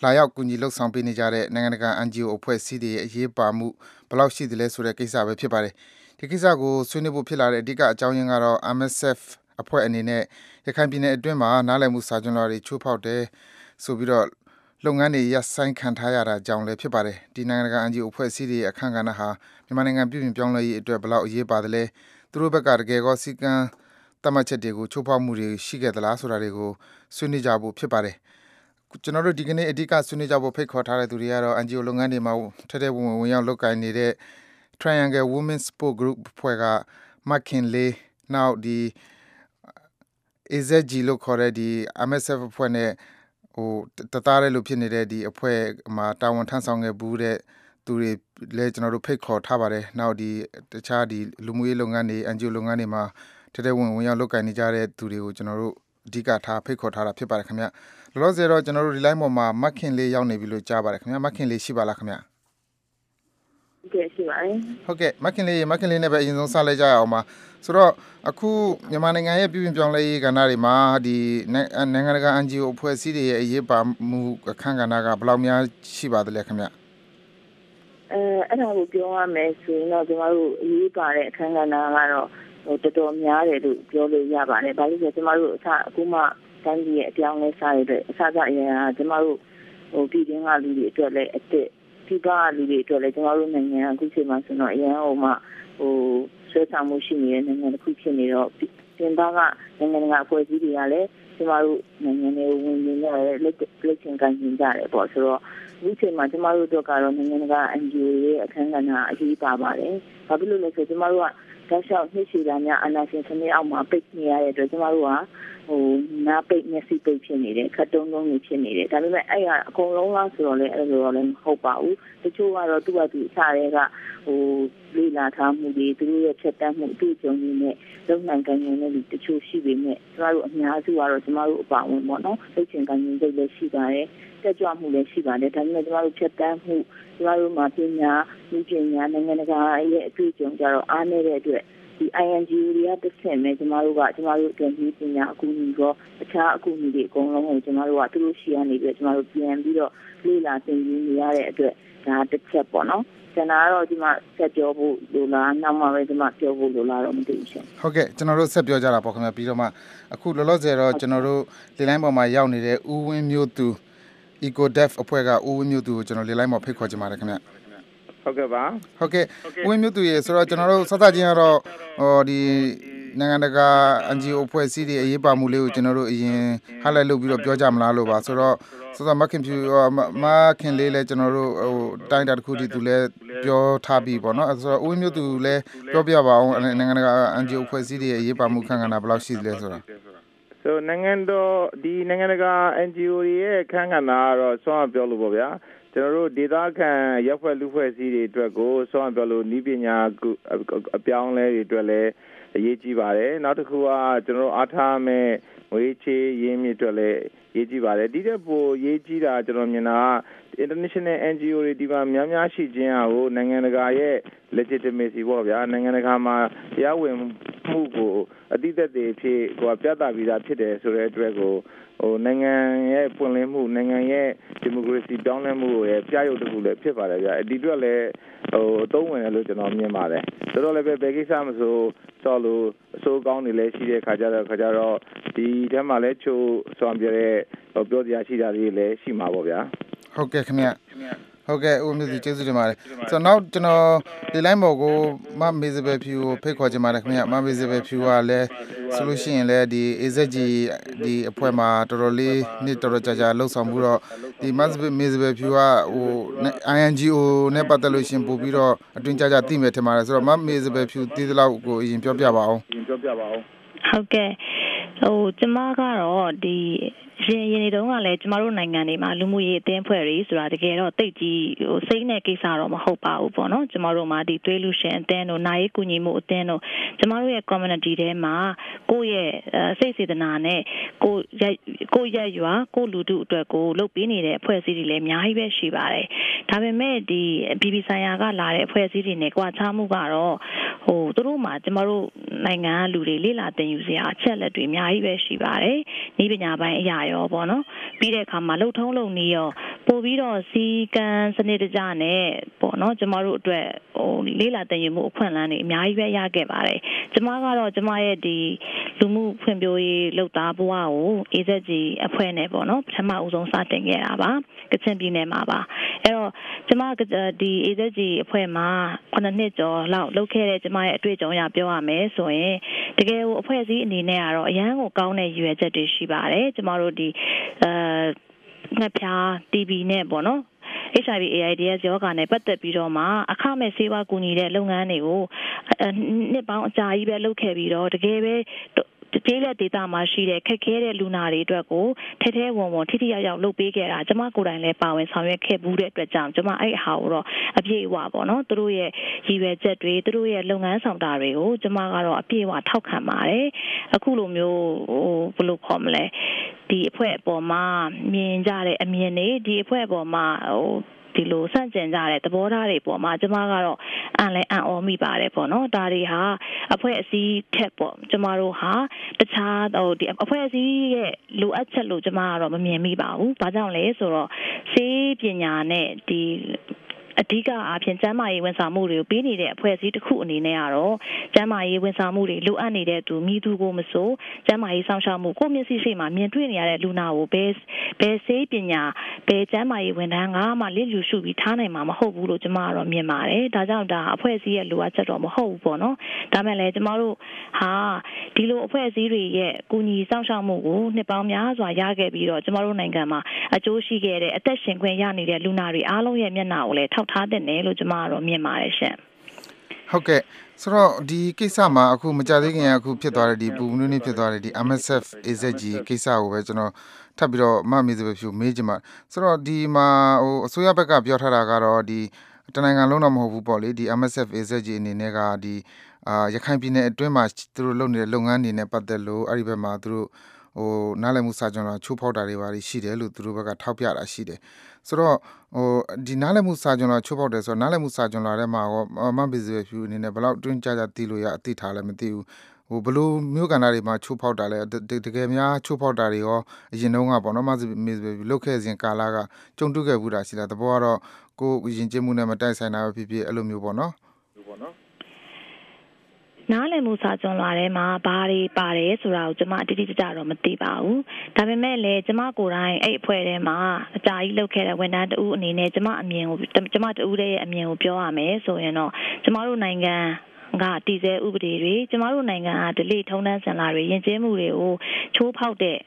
လာရောက်ကူညီလှုပ်ဆောင်ပေးနေကြတဲ့နိုင်ငံတကာ NGO အဖွဲ့အစည်းတွေရဲ့အရေးပါမှုဘယ်လောက်ရှိသလဲဆိုတဲ့ကိစ္စပဲဖြစ်ပါတယ်ဒီကိစ္စကိုဆွေးနွေးဖို့ဖြစ်လာတဲ့အဓိကအကြောင်းရင်းကတော့ MSF အဖွဲ့အနေနဲ့ရခိုင်ပြည်နယ်အတွင်းမှာနားလည်မှုစာကျွမ်းလွှာတွေချိုးဖောက်တယ်ဆိုပြီးတော့လုပ်ငန်းတွေရပ်ဆိုင်းခံထားရတာကြောင့်လည်းဖြစ်ပါတယ်ဒီနိုင်ငံတကာ NGO အဖွဲ့အစည်းတွေရဲ့အခမ်းကဏ္ဍဟာမြန်မာနိုင်ငံပြည်ပြင်ပြောင်းလဲရေးအတွက်ဘယ်လောက်အရေးပါသလဲသူတို့ဘက်ကတကယ်ကောစီကံ တတ်မှတ်ချက်တွေကို ချိုးဖောက်မှုတွေ ရှိခဲ့သလားဆိုတာတွေကို ဆွေးနွေးကြဖို့ ဖြစ်ပါတယ် ကျွန်တော်တို့ ဒီကနေ့ အဓိက ဆွေးနွေးကြဖို့ ဖိတ်ခေါ်ထားတဲ့သူတွေကတော့ NGO လုပ်ငန်းတွေမှာထက်တဲ့ဝင် ဝင်ရောက် လုပ်ကိုင်နေတဲ့ Triangle Women Sport Group ဖွဲ့က Markin Lee နောက်ဒီ AZG လို့ခေါ်တဲ့ဒီ MSF အဖွဲ့နဲ့ဟိုတသားရဲလို့ဖြစ်နေတဲ့ ဒီအဖွဲ့မှာ တာဝန်ထမ်းဆောင်ခဲ့ဘူးတဲ့သူတွေလည်းကျွန်တော်တို့ဖိတ်ခေါ်ထားပါတယ်။နောက်ဒီတခြားဒီလူမှုရေးလုပ်ငန်းတွေ NGO လုပ်ငန်းတွေမှာ တတဲ့ဝင်ဝင်ရောက်လုပ်ကိုင်နေကြတဲ့သူတွေကိုကျွန်တော်တို့အဓိကထားဖိတ်ခေါ်ထားတာဖြစ်ပါတယ်ခင်ဗျ။လောလောဆယ်တော့ကျွန်တော်တို့ဒီ line ပေါ်မှာမခင်လေးရောက်နေပြီလို့ကြားပါတယ်ခင်ဗျ။မခင်လေးရှိပါလားခင်ဗျ။ကဲရှိပါတယ်ဟုတ်ကဲ့မခင်လေးမခင်လေးနဲ့ပဲအရင်ဆုံးစလိုက်ကြရအောင်ပါဆိုတော့အခုမြန်မာနိုင်ငံရဲ့ပြည်ပြင်ပြောင်းလဲရေးကဏ္ဍတွေမှာဒီနိုင်ငံတကာ NGO အဖွဲ့အစည်းတွေရဲ့အရေးပါမှုအခမ်းကဏ္ဍကဘယ်လောက်များရှိပါသလဲခင်ဗျအဲအဲ့ဒါကိုပြောရမယ်ဆိုရင်တော့ကျွန်တော်တို့အရေးပါတဲ့အခမ်းကဏ္ဍကတော့ ဟိုတော်တော်များတယ်လို့ပြောလို့ရပါတယ်။ဘာလို့လဲဆိုတော့ကျွန်တော်တို့အစအခုမှတိုင်းပြည်ရဲ့အပြောင်းလဲစားရတဲ့အစကအရင်ကကျွန်တော်တို့ဟိုပြည်တွင်းကလူတွေအတွက်လည်းအစ်စ်ပြည်ပကလူတွေအတွက်လည်းကျွန်တော်တို့နိုင်ငံအခုချိန်မှာဆိုတော့အရင်ဟိုမှဟိုဆွဲဆောင်မှုရှိနေတဲ့နိုင်ငံတစ်ခုဖြစ်နေတော့ပြင်ပကနိုင်ငံတကာအဖွဲ့အစည်းတွေကလည်းကျမတို့နိုင်ငံတွေဝင်နေကြတယ်လက်လက်ချင်းကန်ကြတယ်ပေါ့ဆိုတော့ဒီချိန်မှာကျမတို့တို့ကတော့နိုင်ငံတကာ NGO ရဲ့အခမ်းကဏ္ဍအရေးပါပါတယ်။ဘာဖြစ်လို့လဲဆိုတော့ကျမတို့က ဓာတ်လျှောက်နှိမ့်ချတာများအာနာရှင်စနစ်အောက်မှာပိတ်နေရတဲ့အတွက်ကျမတို့က ဟိုနားပိတ်မျက်စိပိတ်ဖြစ်နေတယ်ခတ်တုံးတုံးနေဖြစ်နေတယ်ဒါပေမဲ့အဲ့ဟာအကုန်လုံးလားဆိုတော့လည်းအဲ့လိုတော့လည်းမဟုတ်ပါဘူးတချို့ကတော့သူ့အတူအစားတွေကဟိုလေ့လာထားမှုတွေသူတို့ရဲ့ချက်တမ်းမှုအတွေ့အကြုံတွေနဲ့လုံနိုင်ကံရင်တွေတချို့ရှိပေမဲ့ကျမတို့အများစုကတော့ကျမတို့အပါဝင်ပေါ့နော်သိချင်ကံရင်စိတ်လည်းရှိပါတယ်တက်ကြွမှုလည်းရှိပါတယ်ဒါပေမဲ့ကျမတို့ချက်တမ်းမှုကျမတို့မှာပညာလူပညာနိုင်ငံတကာရဲ့အတွေ့အကြုံကြတော့အားနည်းတဲ့အတွက် ဒီ INGO တွေကတစ်ဆင့်ပဲကျမတို့ကကျမတို့အတွက်ဒီပညာအကူအညီရောအခြားအကူအညီတွေအကုန်လုံးကိုကျမတို့ကသူတို့ရှိရနေပြီးကျမတို့ပြန်ပြီးတော့လေ့လာသင်ယူနေရတဲ့အတွက်ဒါတစ်ချက်ပေါ့နော်ကျွန်တော်ကတော့ဒီမှာဆက်ပြောဖို့လိုလားနောက်မှပဲဒီမှာပြောဖို့လိုလားတော့မသိဘူးရှင်ဟုတ်ကဲ့ကျွန်တော်တို့ဆက်ပြောကြတာပေါ့ခင်ဗျာပြီးတော့မှအခုလောလောဆယ်တော့ကျွန်တော်တို့လေလိုင်းပေါ်မှာရောက်နေတဲ့ဦးဝင်းမျိုးသူ EcoDev အဖွဲ့ကဦးဝင်းမျိုးသူကိုကျွန်တော်လေလိုင်းပေါ်ဖိတ်ခေါ်ချင်ပါတယ်ခင်ဗျာ ဟုတ်ကဲ့ပါဟုတ်ကဲ့ဝင်းမြုပ်သူရေဆိုတော့ကျွန်တော်တို့စသချင်းကတော့ဟောဒီနိုင်ငံတကာ NGO အဖွဲ့အစည်းတွေအရေးပါမှုလေးကိုကျွန်တော်တို့အရင် highlight လုပ်ပြီးတော့ပြောကြမလားလို့ပါဆိုတော့ဆိုတော့မခင်ဖြူမခင်လေးလည်းကျွန်တော်တို့ဟိုတိုင်းတာတစ်ခုတည်းသူလည်းပြောထားပြီးပေါ့နော်ဆိုတော့ဦးမျိုးသူလည်းပြောပြပါအောင်နိုင်ငံတကာ NGO အဖွဲ့အစည်းတွေအရေးပါမှုခံကဏ္ဍဘယ်လောက်ရှိသလဲဆိုတာဆိုနိုင်ငံတော်ဒီနိုင်ငံတကာ NGO တွေရဲ့ခန်းကဏ္ဍကတော့ဆောင်းပြောလို့ပေါ့ဗျာ ကျွန်တော်တို့ဒေသခံရပ်ဖွဲ့လူဖွဲ့စည်းတွေအတွက်ကိုဆောင်းပြောလို့ဤပညာအပြောင်းလဲတွေအတွက်လည်းအရေးကြီးပါတယ်နောက်တစ်ခုကကျွန်တော်တို့အားထားမဲ့ငွေချေးရင်းမြစ်အတွက်လည်းရေးကြည့်ပါတယ်ဒီတဲ့ပိုရေးကြည့်တာကျွန်တော်မြင်တာက international NGO တွေဒီမှာများများရှိခြင်းဟာကိုနိုင်ငံတကာရဲ့ legitimacy ပေါ့ဗျာနိုင်ငံတကာမှာတရားဝင်မှုကိုအတိအသက်တွေဖြစ်ဟိုပြသပြီးသားဖြစ်တယ်ဆိုတဲ့အတွက်ကို ဟိုနိုင်ငံရဲ့ပွင့်လင်းမှုနိုင်ငံရဲ့ဒီမိုကရေစီတောင်းလဲမှုရဲ့ပြရုပ်တစ်ခုလည်းဖြစ်ပါတယ်ဗျာဒီအတွက်လည်းဟိုအသုံးဝင်တယ်လို့ကျွန်တော်မြင်ပါတယ်ဆိုတော့လည်းပဲဘယ်ကိစ္စမဆိုတော့လို့အစိုးကောင်းတွေလည်းရှိတဲ့ခါကြတော့ခါကြတော့ဒီထဲမှာလည်းချိုးဆွမ်းပြတဲ့ပြောစရာရှိတာတွေလည်းရှိမှာပေါ့ဗျာဟုတ်ကဲ့ခင်ဗျ ဟုတ်ကဲ့ဦးမျိုးစီကျေးဇူးတင်ပါတယ်ဆိုတော့နောက်ကျွန်တော်ဒီလိုင်းပေါ်ကိုမမေဇဘယ်ဖြူကိုဖိတ်ခေါ်ချင်ပါတယ်ခင်ဗျမမေဇဘယ်ဖြူကလည်းဆိုလို့ရှိရင်လည်းဒီ AZG ဒီအဖွဲ့မှာတော်တော်လေးနှစ်တော်တော်ကြာကြာလှုပ်ဆောင်မှုတော့ဒီမတ်မေဇဘယ်ဖြူကဟို INGO နဲ့ပတ်သက်လို့ရှင်ပို့ပြီးတော့အတွင်းကြာကြာသိမယ်ထင်ပါတယ်ဆိုတော့မမေဇဘယ်ဖြူတည်သလောက်ကိုအရင်ပြောပြပါအောင်ပြောပြပါအောင်ဟုတ်ကဲ့ဟိုကျမကတော့ဒီ ရင်ရင်တွေတုန်းကလည်းကျမတို့နိုင်ငံတွေမှာလူမှုရေးအသင်းဖွဲ့တွေဆိုတာတကယ်တော့တိတ်ကြီးဟိုစိတ်နဲ့ကိစ္စတော့မဟုတ်ပါဘူးပေါ့နော်ကျမတို့မှာဒီသွေးလူရှင်အသင်းတို့နိုင်ရေးကူညီမှုအသင်းတို့ကျမတို့ရဲ့ community ထဲမှာကိုယ့်ရဲ့စိတ်စေတနာနဲ့ကိုရက်ကိုရက်ရွာကိုလူထုအတွက်ကိုလုပ်ပေးနေတဲ့အဖွဲ့အစည်းတွေလည်းအများကြီးပဲရှိပါတယ်ဒါပေမဲ့ဒီ BB ဆိုင်ရာကလာတဲ့အဖွဲ့အစည်းတွေနဲ့ကြွားချမှုကတော့ဟဟိုသူတို့မှာကျမတို့နိုင်ငံကလူတွေလေ့လာသင်ယူစရာအချက်လက်တွေအများကြီးပဲရှိပါတယ်။ဤပညာပိုင်းအရာရောပေါ့နော်။ပြီးတဲ့အခါမှာလှုပ်ထုံးလုံနေရော ပို့ပြီးတော့စီကံစနစ်တကျနဲ့ပေါ့နော်ကျမတို့အတွက်ဟိုလေ့လာသင်ယူမှုအခွင့်အလမ်းတွေအများကြီးပဲရခဲ့ပါတယ်။ကျမကတော့ကျမရဲ့ဒီလူမှုဖွံ့ဖြိုးရေးလှုပ်သားဘဝကို AZG အဖွဲ့နဲ့ပေါ့နော်ပထမဦးဆုံးစတင်ခဲ့တာပါ။ကချင်ပြည်နယ်မှာပါ။အဲ့တော့ကျမဒီ AZG အဖွဲ့မှာ9နှစ်ကျော်လောက်လုပ်ခဲ့တဲ့ကျမရဲ့အတွေ့အကြုံအရပြောရမယ်ဆိုရင်တကယ်ကိုအဖွဲ့အစည်းအနေနဲ့ကတော့အရန်ကိုကောင်းတဲ့ရည်ရွယ်ချက်တွေရှိပါတယ်ကျမတို့ဒီအဲ ငှက်ဖျား TB နဲ့ပေါ့နော် HIV AIDS ရောဂါနဲ့ပတ်သက်ပြီးတော့မှအခမဲ့ဆေးဝါးကူညီတဲ့လုပ်ငန်းတွေကိုနှစ်ပေါင်းအကြာကြီးပဲလုပ်ခဲ့ပြီးတော့တကယ်ပဲ ကျေးလက်ဒေသမှာရှိတဲ့ခက်ခဲတဲ့လူနာတွေအတွက်ကိုထဲထဲဝင်ဝင်ထိထိရောက်ရောက်လုပ်ပေးခဲ့တာကျမကိုယ်တိုင်လည်းပါဝင်ဆောင်ရွက်ခဲ့ဘူးတဲ့အတွက်ကြောင့်ကျမအဲ့အဟာကိုတော့အပြည့်အဝပေါ့နော်သူတို့ရဲ့ရည်ရွယ်ချက်တွေသူတို့ရဲ့လုပ်ငန်းဆောင်တာတွေကိုကျမကတော့အပြည့်အဝထောက်ခံပါတယ်အခုလိုမျိုးဟိုဘယ်လိုခေါ်မလဲဒီအဖွဲ့အပေါ်မှာမြင်ကြတဲ့အမြင်တွေဒီအဖွဲ့အပေါ်မှာဟို ဒီလိုစန့်ကျင်ကြတဲ့သဘောထားတွေပေါ်မှာကျမကတော့အံလဲအံ့ဩမိပါတယ်ပေါ့နော်ဒါတွေဟာအဖွဲ့အစည်းထက်ပေါ့ကျမတို့ဟာတခြားဟိုဒီအဖွဲ့အစည်းရဲ့လိုအပ်ချက်လို့ကျမကတော့မမြင်မိပါဘူး။ဘာကြောင့်လဲဆိုတော့စေးပညာနဲ့ဒီ အဓိကအားဖြင့်ကျန်းမာရေးဝန်ဆောင်မှုတွေကိုပေးနေတဲ့အဖွဲ့အစည်းတစ်ခုအနေနဲ့ကတော့ကျန်းမာရေးဝန်ဆောင်မှုတွေလိုအပ်နေတဲ့သူမိသူကိုမဆိုကျန်းမာရေးဆောင်ရှောက်မှုကိုမျက်စိရှိမှမြင်တွေ့နေရတဲ့လူနာကိုဘယ်ဘယ်စေးပညာဘယ်ကျန်းမာရေးဝန်ထမ်းကမှလစ်လျူရှုပြီးထားနိုင်မှာမဟုတ်ဘူးလို့ကျမကတော့မြင်ပါတယ်။ဒါကြောင့်ဒါအဖွဲ့အစည်းရဲ့လိုအပ်ချက်တော့မဟုတ်ဘူးပေါ့နော်။ဒါမဲ့လည်းကျမတို့ဟာဒီလိုအဖွဲ့အစည်းတွေရဲ့ကူညီဆောင်ရှောက်မှုကိုနှစ်ပေါင်းများစွာရခဲ့ပြီးတော့ကျမတို့နိုင်ငံမှာအကျိုးရှိခဲ့တဲ့အသက်ရှင်ခွင့်ရနေတဲ့လူနာတွေအားလုံးရဲ့မျက်နှာကိုလည်းထောက်ထားတဲ့နယ်လို့ကျမကတော့မြင်ပါတယ်ရှင်ဟုတ်ကဲ့ဆိုတော့ဒီကိစ္စမှာအခုမကြသေးခင်ကအခုဖြစ်သွားတဲ့ဒီပူနွေးနေဖြစ်သွားတဲ့ဒီ MSF AZG ကိစ္စကိုပဲကျွန်တော်ထပ်ပြီးတော့မမေးစပဲဖြူမေးချင်ပါဆိုတော့ဒီမှာဟိုအစိုးရဘက်ကပြောထားတာကတော့ဒီတနိုင်ငံလုံးတော့မဟုတ်ဘူးပေါ့လေဒီ MSF AZG အနေနဲ့ကဒီအာရခိုင်ပြည်နယ်အတွင်းမှာသူတို့လုပ်နေတဲ့လုပ်ငန်းတွေနဲ့ပတ်သက်လို့အဲ့ဒီဘက်မှာသူတို့ ဟိုနားလည်မှုစာချုပ်လာချိုးဖောက်တာတွေပါရှိတယ်လို့သူတို့ဘက်ကထောက်ပြတာရှိတယ်ဆိုတော့ဟိုဒီနားလည်မှုစာချုပ်လာချိုးဖောက်တယ်ဆိုတော့နားလည်မှုစာချုပ်လာထဲမှာရောမဘီဇွယ်ဖြူအနေနဲ့ဘယ်လောက်တွင်းကြကြသိလို့ရအသိထားလဲမသိဘူးဟိုဘလို့မျိုးကဏ္ဍတွေမှာချိုးဖောက်တာလဲတကယ်များချိုးဖောက်တာတွေရောအရင်တုန်းကပေါ့နော်မမေလုတ်ခဲ့စဉ်ကာလကကြုံတွေ့ခဲ့ဘူးတာရှိလားတဘောကတော့ကိုရင်ကျင်းမှုနဲ့မတိုက်ဆိုင်တာပဲဖြစ်ဖြစ်အဲ့လိုမျိုးပေါ့နော်နား လည်မှုစာကြွန်လာထဲမှာဘာတွေပါတယ်ဆိုတာကိုကျွန်မအတိအကျတော့မသိပါဘူး။ဒါပေမဲ့လည်းကျွန်မကိုယ်တိုင်အဲ့အဖွဲ့ထဲမှာအကြာကြီးလုပ်ခဲ့တဲ့ဝန်ထမ်းတဦးအနေနဲ့ကျွန်မအမြင်ကိုကျွန်မတဦးရဲ့အမြင်ကိုပြောရမယ်ဆိုရင်တော့ကျွန်မတို့နိုင်ငံကတည်ဆဲဥပဒေတွေကျမတို့နိုင်ငံကဒလိထုံးတန်းစံလာတွေယဉ်ကျေးမှုတွေကိုချိုးဖောက်တဲ့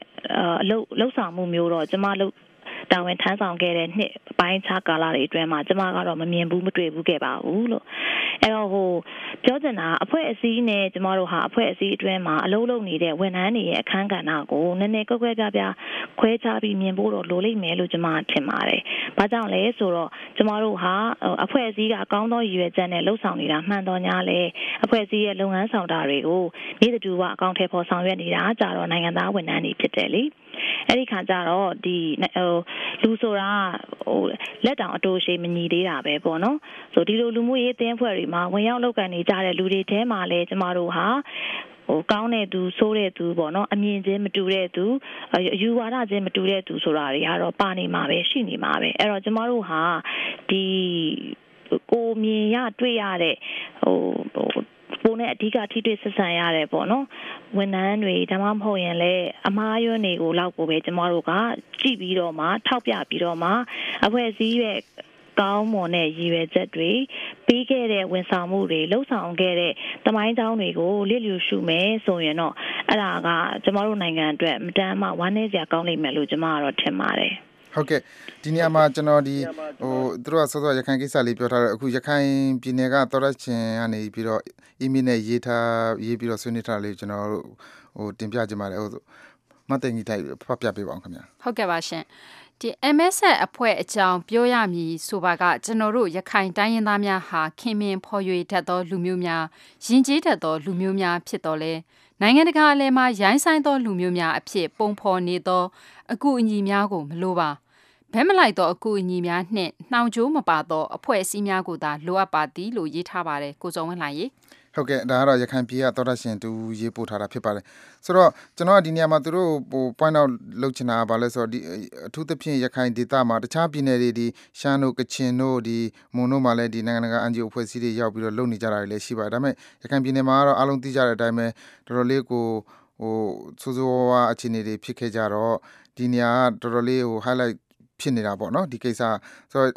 အလုပ်လှုပ်ဆောင်မှုမျိုးတော့ကျမလုပ် တာဝန်ထမ်းဆောင်ခဲ့တဲ့နှစ်ပိုင်းခြားကာလတွေအတွင်းမှာကျမကတော့မမြင်ဘူးမတွေ့ဘူးခဲ့ပါဘူးလို့အဲ့တော့ဟိုပြောချင်တာအဖွဲ့အစည်းနဲ့ကျမတို့ဟာအဖွဲ့အစည်းအတွင်းမှာအလုပ်လုပ်နေတဲ့ဝန်ထမ်းတွေရဲ့အခန်းကဏ္ဍကိုနည်းနည်းကွက်ကွက်ပြားပြားခွဲခြားပြီးမြင်ဖို့တော့လိုလိမ့်မယ်လို့ကျမထင်ပါတယ်။ဘာကြောင့်လဲဆိုတော့ကျမတို့ဟာအဖွဲ့အစည်းကအကောင်းသောရည်ရွယ်ချက်နဲ့လှုပ်ဆောင်နေတာမှန်တော်ညာလဲအဖွဲ့အစည်းရဲ့လုပ်ငန်းဆောင်တာတွေကိုနေ့တူကအကောင့်ထဲပေါ်ဆောင်ရွက်နေတာကြတော့နိုင်ငံသားဝန်ထမ်းတွေဖြစ်တယ်လေ။ အဲ့ဒီခါကျတော့ဒီဟိုလူဆိုတာဟိုလက်တောင်အတိုးရှိမညီသေးတာပဲပေါ့နော်ဆိုဒီလိုလူမှုရေးအသင်းအဖွဲ့တွေမှာဝင်ရောက်လုပ်ကန်နေကြတဲ့လူတွေထဲမှာလည်းကျမတို့ဟာဟိုကောင်းတဲ့သူဆိုးတဲ့သူပေါ့နော်အမြင်ချင်းမတူတဲ့သူအယူဝါဒချင်းမတူတဲ့သူဆိုတာတွေကတော့ပါနေမှာပဲရှိနေမှာပဲအဲ့တော့ကျမတို့ဟာဒီကိုမြင်ရတွေ့ရတဲ့ဟို ပိုနဲ့အဓိကထိတွေ့ဆက်ဆံရတယ်ပေါ့နော်ဝန်ထမ်းတွေဒါမှမဟုတ်ရင်လည်းအမားယွန်းတွေကိုလောက်ကိုပဲကျမတို့ကကြည့်ပြီးတော့မှထောက်ပြပြီးတော့မှအဖွဲ့အစည်းရဲ့ကောင်းမွန်တဲ့ရည်ရွယ်ချက်တွေပြီးခဲ့တဲ့ဝန်ဆောင်မှုတွေလှုပ်ဆောင်ခဲ့တဲ့တမိုင်းတောင်းတွေကိုလစ်လျူရှုမယ်ဆိုရင်တော့အဲ့ဒါကကျမတို့နိုင်ငံအတွက်မတမ်းမှဝမ်းနည်းစရာကောင်းလိမ့်မယ်လို့ကျမကတော့ထင်ပါတယ် ဟုတ်ကဲ့ဒီနေရာမှာကျွန်တော်ဒီဟိုသူတို့ကစောစောရခိုင်ကိစ္စလေးပြောထားတော့အခုရခိုင်ပြည်နယ်ကသောရချင်ကနေပြီးတော့အီးမေးလ်နဲ့ရေးထားရေးပြီးတော့ဆွေးနွေးထားလေးကျွန်တော်တို့ဟိုတင်ပြကြပါတယ်ဟိုမတ်တင်ကြီးတိုက်ဖတ်ပြပေးပါအောင်ခင်ဗျာဟုတ်ကဲ့ပါရှင်ဒီ MS အဖွဲ့အကြောင်းပြောရမည်ဆိုပါကကျွန်တော်တို့ရခိုင်တိုင်းရင်းသားများဟာခင်မင်ဖော်ရွေတတ်သောလူမျိုးများယဉ်ကျေးတတ်သောလူမျိုးများဖြစ်တော်လဲ နိုင်ငံတကာအလဲမှာရိုင်းဆိုင်သောလူမျိုးများအဖြစ်ပုံဖော်နေသောအကူအညီများကိုမလိုပါဘဲမလိုက်သောအကူအညီများနှင့်နှောင်ကြိုးမပါသောအဖွဲ့အစည်းများကိုသာလိုအပ်ပါသည်လို့ရေးထားပါတယ်ကိုစုံဝင်းလှိုင်ရေ ဟုတ်ကဲ့ဒါကတော့ရခိုင်ပြည်ကသောတာရှင်တူရေးပို့ထားတာဖြစ်ပါတယ်ဆိုတော့ကျွန်တော်ကဒီနေရာမှာသူတို့ဟို point out လုပ်ချင်တာကဘာလဲဆိုတော့ဒီအထူးသဖြင့်ရခိုင်ဒေသမှာတခြားပြည်နယ်တွေဒီရှမ်းတို့ကချင်တို့ဒီမွန်တို့မှာလည်းဒီနိုင်ငံတကာ NGO အဖွဲ့အစည်းတွေရောက်ပြီးတော့လုပ်နေကြတာတွေလည်းရှိပါတယ်ဒါပေမဲ့ရခိုင်ပြည်နယ်မှာကတော့အားလုံးသိကြတဲ့အတိုင်းပဲတော်တော်လေးကိုဟိုဆိုးဆိုးဝါးဝါအခြေအနေတွေဖြစ်ခဲ့ကြတော့ဒီနေရာကတော်တော်လေးဟို highlight ဖြစ်နေတာပေါ့နော်ဒီကိစ္စဆိုတော့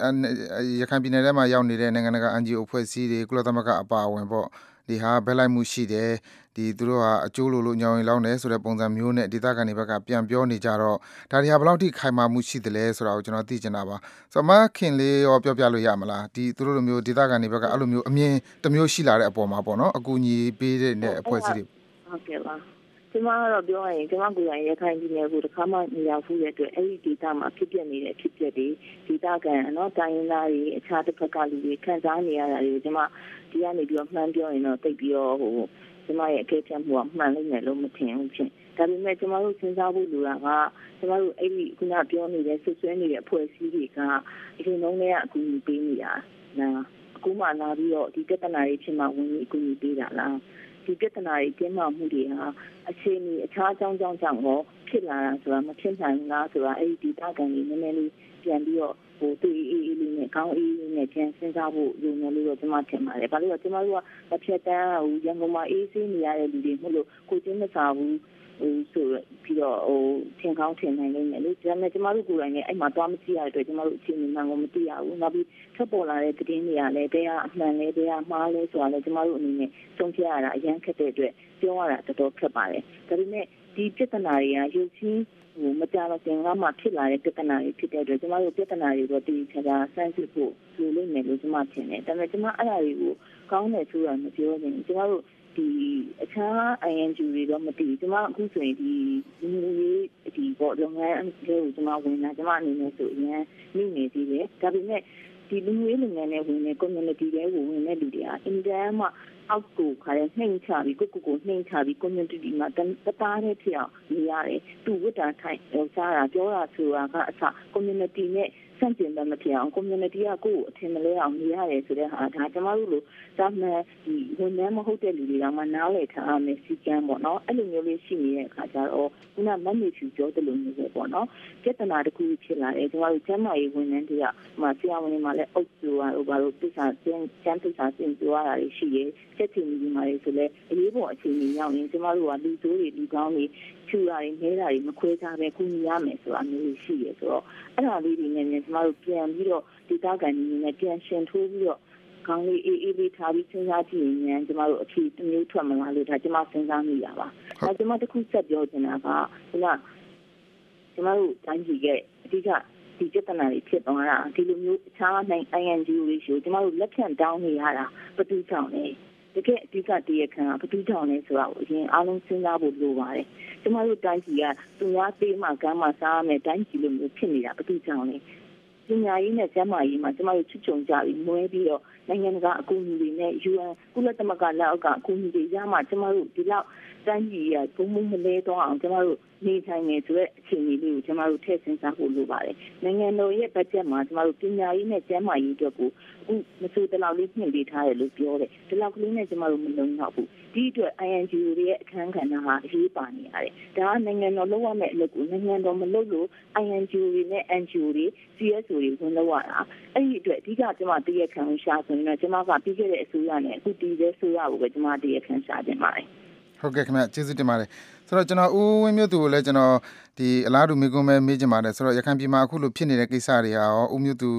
ရခိုင်ပြည်နယ်ထဲမှာရောက်နေတဲ့နိုင်ငံတကာ NGO အဖွဲ့အစည်းတွေကုလသမဂ္ဂအပါအဝင်ပေါ့ ဒီဟာဘက်လိုက်မှုရှိတယ်ဒီသူတို့ကအကျိုးလိုလိုညောင်ရင်လောင်းတယ်ဆိုတဲ့ပုံစံမျိုးနဲ့ဒေသခံတွေဘက်ကပြန်ပြောနေကြတော့ဒါတွေဟာဘယ်လောက်ထိခိုင်မာမှုရှိသလဲဆိုတာကိုကျွန်တော်သိချင်တာပါဆိုတော့မခင်လေးရောပြောပြလို့ရမလားဒီသူတို့လိုမျိုးဒေသခံတွေဘက်ကအဲ့လိုမျိုးအမြင်တစ်မျိုးရှိလာတဲ့အပေါ်မှာပေါ့နော်အကူအညီပေးတဲ့အဖွဲ့အစည်းတွေဟုတ်ကဲ့ပါ ကျမကတော့ပြောရရင်ကျမကိုယ်တိုင်ရခိုင်ပြည်နယ်ကိုတစ်ခါမှနေရောက်ဖူးတဲ့အတွက်အဲ့ဒီဒေသမှာဖြစ်ပျက်နေတဲ့ဖြစ်ပျက်တွေဒေသခံနော်တိုင်းရင်းသားတွေအခြားတစ်ဖက်ကလူတွေခံစားနေရတာတွေကိုကျမဒီကနေပြီးတော့မှန်းပြောရင်တော့တိတ်ပြီးတော့ဟိုကျမရဲ့အကဲဖြတ်မှုကမှန်လိမ့်မယ်လို့မထင်ဘူးဖြင့်ဒါပေမဲ့ကျမတို့စဉ်းစားဖို့လိုတာကကျမတို့အဲ့ဒီခုနပြောနေတဲ့ဆွဆွဲနေတဲ့အဖွဲ့အစည်းတွေကအရင်ဆုံးတည်းကအကူအညီပေးနေတာနာအခုမှလာပြီးတော့ဒီပြဿနာတွေဖြစ်မှဝင်ပြီးအကူအညီပေးတာလား ဒီပြဿနာတွေကျင်းပမှုတွေဟာအခြေအနေအခြားအကြောင်းကြောင့်ကြောင့်ရောဖြစ်လာတာဆိုတာမဖြစ်နိုင်ဘူးလားဆိုတာအဲ့ဒီဒေသခံတွေနည်းနည်းလေးပြန်ပြီးတော့ဟိုတူအေးအေးလေးနဲ့ကောင်းအေးအေးနဲ့ကျန်စဉ်းစားဖို့လိုမယ်လို့တော့ကျွန်မထင်ပါတယ်။ဘာလို့လဲကျွန်မတို့ကတစ်ဖြတ်တန်းဟိုရန်ကုန်မှာအေးဆေးနေရတဲ့လူတွေမဟုတ်လို့ကိုချင်းမစားဘူးဟို ဆိုပြီးတော့ဟိုထင်ကောင်းထင်နိုင်နေတယ်လို့ဒါပေမဲ့ကျမတို့ကိုယ်တိုင်လည်းအဲ့မှာသွားမကြည့်ရတဲ့အတွက်ကျမတို့အခြေအနေမှန်ကိုမသိရဘူးနောက်ပြီးထပ်ပေါ်လာတဲ့သတင်းတွေကလည်းတရားအမှန်လဲတရားမှားလဲဆိုတာလည်းကျမတို့အနေနဲ့ဆုံးဖြတ်ရတာအရင်ခက်တဲ့အတွက်ပြောရတာတော်တော်ခက်ပါတယ်ဒါပေမဲ့ဒီပြဿနာတွေကရုပ်ချင်းဟိုမကြတော့ခင်ကမှဖြစ်လာတဲ့ပြဿနာတွေဖြစ်တဲ့အတွက်ကျမတို့ပြဿနာတွေတော့တည်ချာချာစမ်းစစ်ဖို့လိုလိမ့်မယ်လို့ကျမထင်တယ်ဒါပေမဲ့ကျမအဲ့ဒါတွေကိုကောင်းတယ်ဆိုတာမပြောချင်ဘူးကျမတို့ ဒီအခြား INGO တွေတော့မသိဘူးကျွန်မအခုဆိုရင်ဒီလူမျိုးရေးဒီပေါ့လုပ်ငန်းလေးကိုကျွန်မဝင်လာကျွန်မအနေနဲ့ဆိုရင်နေနေသေးတယ်ဒါပေမဲ့ဒီလူမျိုးရေးလုပ်ငန်းနဲ့ဝင်တဲ့ community တွေကိုဝင်တဲ့လူတွေကအင်တာမှာအောက်ကိုခါရဲနှိမ်ချပြီးကိုကိုကိုနှိမ်ချပြီး community မှာတသားတည်းဖြစ်အောင်နေရတယ်သူဝတ်တာထိုင်စားတာပြောတာဆိုတာကအစ community နဲ့ဆ န့်ကျင်ဘက်မဖြစ်အောင် community ကကိုယ့်ကိုအထင်မလဲအောင်နေရတယ်ဆိုတဲ့ဟာဒါကျမတို့လိုသာမန်ဒီဝန်ထမ်းမဟုတ်တဲ့လူတွေကမှနားလည်ထားရမယ်စီကံပေါ့နော်အဲ့လိုမျိုးလေးရှိနေတဲ့အခါကျတော့ခုနမမေဖြူပြောတယ်လို့မျိုးပဲပေါ့နော်ပြဿနာတစ်ခုဖြစ်လာတယ်ကျမတို့ကျန်းမာရေးဝန်ထမ်းတွေကမှဆရာဝန်တွေမှလည်းအုပ်စုပါဟိုဘာလို့ပြဿနာကျန်းကျန်းပြဿနာသင်ပြောရတာရှိရဲ့ချက်ချင်းဒီမှာလေဆိုလဲအရေးပေါ်အခြေအနေရောက်ရင်ကျမတို့ကလူဆိုးတွေလူကောင်းတွေဖြူတာတွေမဲတာတွေမခွဲခြားပဲကုညီရမယ်ဆိုတာမျိုးရှိရဆိုတော့အဲ့ဒါလေးတွေနဲ့ကျမတို့ပြန်ပြီးတော့ဒေသခံတွေနဲ့ပြန်ရှင်ထိုးပြီးတော့ကောင်းလေးအေးအေးလေးထားပြီးစဉ်းစားကြည့်ရင်ကျမတို့အဖြေတစ်မျိုးထွက်မလာလို့ဒါကျမစဉ်းစားမိတာပါအဲကျမတခုဆက်ပြောချင်တာကဒီကကျမတို့တိုင်းပြည်ရဲ့အဓိကဒီပြဿနာတွေဖြစ်သွားတာဒီလိုမျိုးအခြားနိုင် INGO တွေရှိကျမတို့လက်ဖြန့်တောင်းနေရတာဘယ်သူကြောင့်လဲ တကယ်အဓိကတရခံကဘယ်သူကြောင့်လဲဆိုတာကိုအရင်အားလုံးစဉ်းစားဖို့လိုပါတယ်ကျမတို့တိုင်းပြည်ကသူများပေးမှကမ်းမှစားရမယ်တိုင်းပြည်လိုမျိုးဖြစ်နေတာဘယ်သူကြောင့်လဲပညာရေးနဲ့ကျန်းမာရေးမှာကျမတို့ချွတ်ချုံကြပြီးမွဲပြီးတော့နိုင်ငံတကာအကူအညီတွေနဲ့ UN ကုလသမဂ္ဂလက်အောက်ကအကူအညီတွေရမှကျမတို့ဒီလောက် တိုင်းပြည်ရဘုံဘုံမလဲတော့အောင်ကျမတို့နေထိုင်နေဆိုတဲ့အခြေအနေလေးကိုကျမတို့ထည့်စဉ်းစားဖို့လိုပါတယ်။နိုင်ငံတော်ရဲ့ဘတ်ဂျက်မှာကျမတို့ပညာရေးနဲ့ကျန်းမာရေးအတွက်ကိုအခုမဆိုတလောက်လေးနှင်ပေးထားတယ်လို့ပြောတယ်။ဒီလောက်ကလေးနဲ့ကျမတို့မလုံလောက်ဘူး။ဒီအတွက် INGO တွေရဲ့အခန်းကဏ္ဍဟာအရေးပါနေရတယ်။ဒါကနိုင်ငံတော်လုပ်ရမယ့်အလုပ်ကိုနိုင်ငံတော်မလုပ်လို့ INGO တွေနဲ့ NGO တွေ CSO တွေဝင်လုပ်ရတာ။အဲ့ဒီအတွက်အဓိကကျမတည့်ရခံရှာဆိုရင်တော့ကျမကပြီးခဲ့တဲ့အစိုးရနဲ့အခုတည်တဲ့ဆိုရကိုပဲကျမတည့်ရခံရှာတင်ပါတယ်။ ဟုတ်ကဲ့ခင်ဗျကျေးဇူးတင်ပါတယ်ဆိုတော့ကျွန်တော်ဦးဝင်းမျိုးသူကိုလည်းကျွန်တော်ဒီအလားတူမိကုံးပဲမေးချင်ပါတယ်ဆိုတော့ရခိုင်ပြည်မှာအခုလိုဖြစ်နေတဲ့ကိစ္စတွေဟာရောဦးမျိုးသူ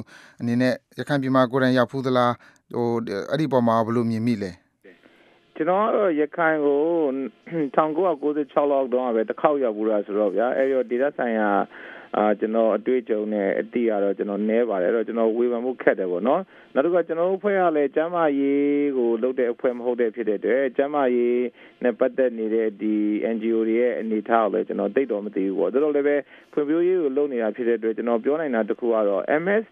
အနေနဲ့ရခိုင်ပြည်မှာကိုယ်တိုင်ရောက်ဖူးသလားဟိုအဲ့ဒီပုံမှာဘယ်လိုမြင်မိလဲကျွန်တော်ကတော့ရခိုင်ကို1996လောက်တုန်းကပဲတစ်ခေါက်ရောက်ဘူးလားဆိုတော့ဗျာအဲ့ဒီဒေသဆိုင်ရာ အာကျွန်တော်အတွေ့အကြုံနဲ့အတိအတော့ကျွန်တော်နဲပါတယ်အဲ့တော့ကျွန်တော်ဝေဖန်မှုခက်တယ်ပေါ့နော်နောက်တစ်ခါကျွန်တော်တို့ဖွဲ့ရလဲကျမ်းမာရေးကိုလုပ်တဲ့အဖွဲ့မဟုတ်တဲ့ဖြစ်တဲ့အတွက်ကျမ်းမာရေးနဲ့ပတ်သက်နေတဲ့ဒီ NGO တွေရဲ့အနေအထားကိုလည်းကျွန်တော်သိတော့မသိဘူးပေါ့ဒါတော့လည်းပဲဖွံ့ဖြိုးရေးကိုလုပ်နေတာဖြစ်တဲ့အတွက်ကျွန်တော်ပြောနိုင်တာတခုကတော့ MS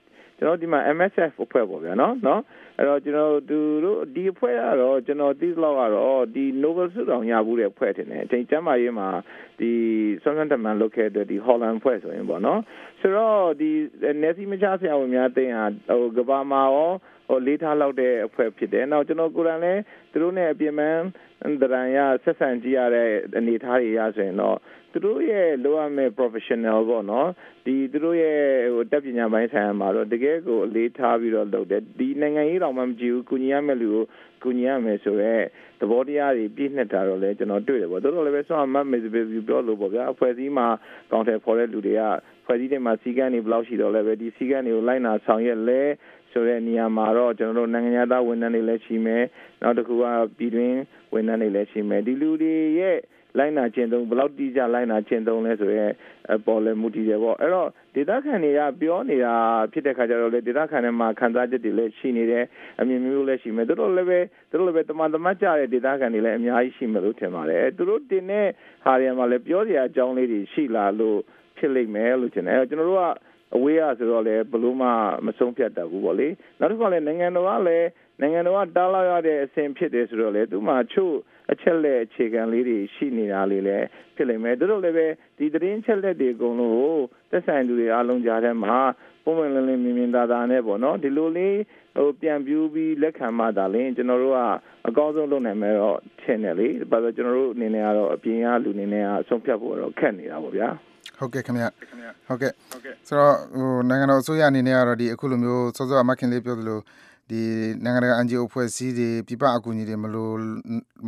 ကျွန်တော်ဒီမှာ MSF အဖွဲ့ပေါ့ဗျာနော်နော်အဲ့တော့ကျွန်တော်သူတို့ဒီအဖွဲ့ကတော့ကျွန်တော်သိသလောက်ကတော့ဒီ Nobel ဆုတောင်ရဘူးတဲ့အဖွဲ့ထင်တယ်အချိန်ကျမ်းမာရေးမှာဒီဆွမ်းဆွမ်းတမန်လုပ်ခဲ့တဲ့ဒီ Holland ဖွဲ့ဆိုရင်ပေါ့နော်ဆိုတော့ဒီ Nessie မချဆရာဝန်များတင်ဟာဟိုကဘာမှာရောဟဟိုလေးထားလောက်တဲ့အဖွဲ့ဖြစ်တယ်နောက်ကျွန်တော်ကိုယ်တိုင်လည်းသူတို့နဲ့အပြင်ပန်းတရန်ရဆက်ဆံကြည့်ရတဲ့အနေအထားတွေရဆိုရင်တော့ သူတို့ရဲ့လိုအပ်မဲ့ professional ပေါ့နော်ဒီသူတို့ရဲ့ဟိုတက်ပညာပိုင်းဆိုင်ရာမှာတော့တကယ်ကိုအလေးထားပြီးတော့လုပ်တယ်ဒီနိုင်ငံရေးတော်မှမကြည့်ဘူးကုညီရမယ့်လူကိုကုညီရမယ်ဆိုတော့သဘောတရားတွေပြည့်နှက်တာတော့လည်းကျွန်တော်တွေ့တယ်ပေါ့တို့တော့လည်းပဲဆိုတော့မတ်မေစဘေပြောလို့ပေါ့ဗျာအဖွဲ့အစည်းမှာကောင်တယ်ဖော်တဲ့လူတွေကဖွဲ့စည်းတဲ့မှာစီကံတွေဘယ်လောက်ရှိတော့လဲပဲဒီစီကံတွေကိုလိုက်နာဆောင်ရွက်လဲဆိုတဲ့နေရာမှာတော့ကျွန်တော်တို့နိုင်ငံသားဝန်ထမ်းတွေလည်းရှိမယ်နောက်တစ်ခုကပြည်တွင်းဝန်ထမ်းတွေလည်းရှိမယ်ဒီလူတွေရဲ့ လိုက်နာခြင်းတုံးဘယ်လောက်တိကျလိုက်နာခြင်းတုံးလဲဆိုရဲပေါ်လဲမူတည်တယ်ပေါ့အဲ့တော့ဒေတာခန်တွေကပြောနေတာဖြစ်တဲ့ခါကျတော့လေဒေတာခန်တွေမှာခံစားချက်တွေလည်းရှိနေတယ်အမြင်မျိုးလည်းရှိမယ်တို့တို့လည်းပဲတို့လည်းပဲတမန်တမတ်ကြတဲ့ဒေတာခန်တွေလည်းအများကြီးရှိမယ်လို့ထင်ပါတယ်သူတို့တင်တဲ့ဟာတွေမှာလည်းပြောစရာအကြောင်းလေးတွေရှိလာလို့ဖြစ်လိမ့်မယ်လို့ထင်တယ်အဲ့တော့ကျွန်တော်တို့ကအဝေးရဆိုတော့လေဘလို့မှမဆုံးဖြတ်တတ်ဘူးပေါ့လေနောက်တစ်ခါလည်းနိုင်ငံတော်ကလည်းနိုင်ငံတော်ကတားလာရတဲ့အဆင်ဖြစ်တယ်ဆိုတော့လေသူမှချို့ အချက်လက်အခြေခံလေးတွေရှိနေတာလေးလည်းဖြစ်လိမ့်မယ်တို့လည်းပဲဒီသတင်းချက်လက်တွေအကုန်လုံးကိုသက်ဆိုင်သူတွေအားလုံးကြားထဲမှာပုံမှန်လင်းလင်းမြင်မြင်သာသာနဲ့ပေါ့နော်ဒီလိုလေးဟိုပြန်ပြူးပြီးလက်ခံမှသာလင်းကျွန်တော်တို့ကအကောင်းဆုံးလုပ်နိုင်မယ်တော့ထင်တယ်လေဘာလို့ကျွန်တော်တို့အနေနဲ့ကတော့အပြင်ကလူအနေနဲ့အဆုံးဖြတ်ဖို့တော့ခက်နေတာပေါ့ဗျာဟုတ်ကဲ့ခင်ဗျဟုတ်ကဲ့ဆိုတော့ဟိုနိုင်ငံတော်အစိုးရအနေနဲ့ကတော့ဒီအခုလိုမျိုးစောစောအမခင်လေးပြောသလို ဒီနိုင်ငံတကာ NGO အဖွဲ့အစည်းတွေ ပြပအကူအညီတွေ မလို့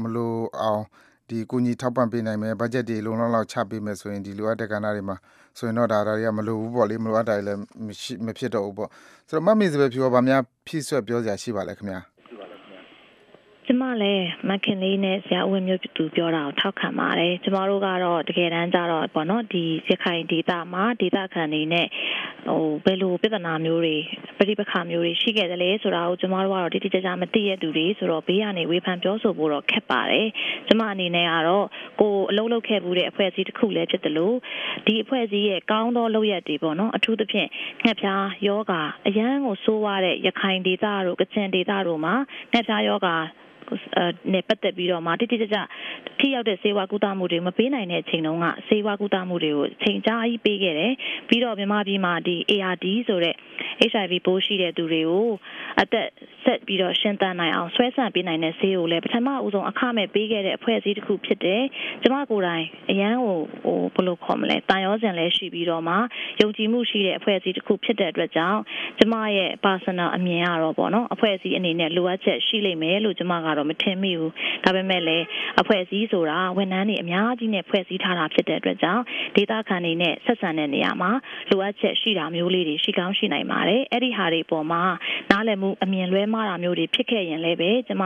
မလို့အောင် ဒီကူညီထောက်ပံ့ပေးနိုင်မယ် ဘတ်ဂျက်တွေလုံလောက်လောက် ချပေးမယ်ဆိုရင် ဒီလိုအပ်တဲ့ကဏ္ဍတွေမှာဆိုရင်တော့ ဒါတွေက မလိုဘူးပေါ့လေ မလိုအပ်တာလည်းမရှိမဖြစ်တော့ဘူးပေါ့ ဆိုတော့ မမေစပဲဖြေပါဗာများ ဖြည့်ဆွက် ပြောစရာရှိပါလဲခင်ဗျာ ကျမလည်းမခင်လေးနဲ့ဆရာဦးဝင်းမျိုးသူပြောတာကိုထောက်ခံပါတယ်ကျမတို့ကတော့တကယ်တမ်းကျတော့ပေါ့နော်ဒီရခိုင်ဒေသမှာဒေသခံတွေနဲ့ဟိုဘယ်လိုပြဿနာမျိုးတွေပဋိပက္ခမျိုးတွေရှိခဲ့တယ်လဲဆိုတာကိုကျမတို့ကတော့တိတိကျကျမသိရတူတွေဆိုတော့ဘေးကနေဝေဖန်ပြောဆိုဖို့တော့ခက်ပါတယ်ကျမအနေနဲ့ကတော့ကိုအလုံးလုံးခဲ့မှုတဲ့အဖွဲ့အစည်းတစ်ခုလည်းဖြစ်တယ်လို့ဒီအဖွဲ့အစည်းရဲ့ကောင်းသောလုပ်ရက်တွေပေါ့နော်အထူးသဖြင့်ငှက်ဖျားယောဂအရန်ကိုစိုးရတဲ့ရခိုင်ဒေသတို့ကချင်ဒေသတို့မှာငှက်ဖျားယောဂ နဲ့ပတ်သက်ပြီးတော့မှတိတိကျကျထိရောက်တဲ့စေဝါကူတာမှုတွေမပေးနိုင်တဲ့အချိန်တုန်းကစေဝါကူတာမှုတွေကိုချိန်ကြာကြီးပေးခဲ့တယ်ပြီးတော့မြန်မာပြည်မှာဒီ ARD ဆိုတဲ့ HIV ပိုးရှိတဲ့သူတွေကိုအသက်ဆက်ပြီးတော့ရှင်းတန်းနိုင်အောင်ဆွဲဆန့်ပေးနိုင်တဲ့ဆေးကိုလည်းပထမအဦးဆုံးအခမဲ့ပေးခဲ့တဲ့အဖွဲ့အစည်းတစ်ခုဖြစ်တယ်ကျမကိုယ်တိုင်အရန်ကိုဟိုဘယ်လိုခေါ်မလဲတန်ရောစင်လည်းရှိပြီးတော့မှယုံကြည်မှုရှိတဲ့အဖွဲ့အစည်းတစ်ခုဖြစ်တဲ့အတွက်ကြောင့်ကျမရဲ့ personal အမြင်ကတော့ပေါ့နော်အဖွဲ့အစည်းအနေနဲ့လိုအပ်ချက်ရှိလိမ့်မယ်လို့ကျမကတော့မထင်မိဘူးဒါပေမဲ့လည်းအဖွဲ့အစည်းဆိုတာဝန်ထမ်းတွေအများကြီးနဲ့ဖွဲ့စည်းထားတာဖြစ်တဲ့အတွက်ကြောင့်ဒေသခံတွေနဲ့ဆက်ဆံတဲ့နေရာမှာလိုအပ်ချက်ရှိတာမျိုးလေးတွေရှိကောင်းရှိနိုင်ပါတယ်အဲ့ဒီဟာတွေပေါ်မှာနားလည်မှုအမြင်လွဲမှားတာမျိုးတွေဖြစ်ခဲ့ရင်လည်းပဲကျမ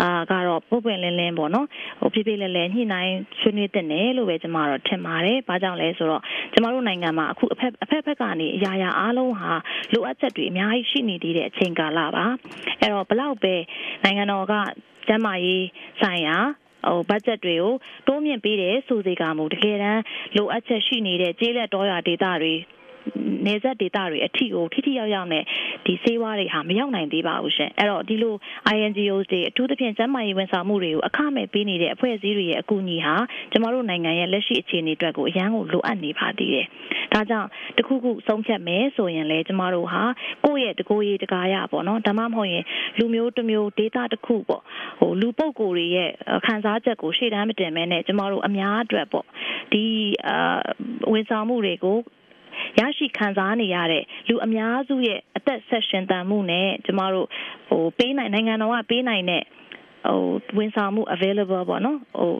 အာကတော့ပုတ်ပွင့်လင်းလင်းပေါ့နော်ဟိုဖြည်းဖြည်းလဲလဲညှိနှိုင်းဆွေးနွေးတဲ့နယ်လို့ပဲကျမတော့ထင်ပါတယ်ဘာကြောင့်လဲဆိုတော့ကျမတို့နိုင်ငံမှာအခုအဖက်အဖက်ဖက်ကနေအရာရာအားလုံးဟာလိုအပ်ချက်တွေအများကြီးရှိနေသေးတဲ့အချိန်ကာလပါအဲ့တော့ဘလောက်ပဲနိုင်ငံတော်က ကျန်းမာရေးဆိုင်ရာဟိုဘတ်ဂျက်တွေကိုတိုးမြင့်ပေးတယ်ဆိုစေကမူတကယ်တမ်းလိုအပ်ချက်ရှိနေတဲ့ကျေးလက်တော်ရဒေသတွေနေဆက်ဒေတာတွေအထီကိုထိထိရောက်ရောက်နဲ့ ဒီစေဝါတွေဟာမရောက်နိုင်သေးပါဘူးရှင်အဲ့တော့ဒီလို INGOs တွေအထူးသဖြင့်ကျန်းမာရေးဝန်ဆောင်မှုတွေကိုအခမဲ့ပေးနေတဲ့အဖွဲ့အစည်းတွေရဲ့အကူအညီဟာကျမတို့နိုင်ငံရဲ့လက်ရှိအခြေအနေအတွက်ကိုအရန်ကိုလိုအပ်နေပါသေးတယ်ဒါကြောင့်တခုခုဆုံးဖြတ်မယ်ဆိုရင်လည်းကျမတို့ဟာကိုယ့်ရဲ့တကိုယ်ရေးတကားရပေါ့နော်ဒါမှမဟုတ်ရင်လူမျိုးတစ်မျိုးဒေတာတစ်ခုပေါ့ဟိုလူပုဂ္ဂိုလ်တွေရဲ့ခံစားချက်ကိုရှေ့တန်းမတင်မဲနဲ့ကျမတို့အများအတွက်ပေါ့ဒီအာဝန်ဆောင်မှုတွေကို ရရှိခံစားနေရတဲ့လူအများစုရဲ့အသက်ဆက်ရှင်တန်မှုနဲ့ကျမတို့ဟိုပေးနိုင်နိုင်ငံတော်ကပေးနိုင်တဲ့ဟိုဝန်ဆောင်မှု available ပေါ့နော်ဟို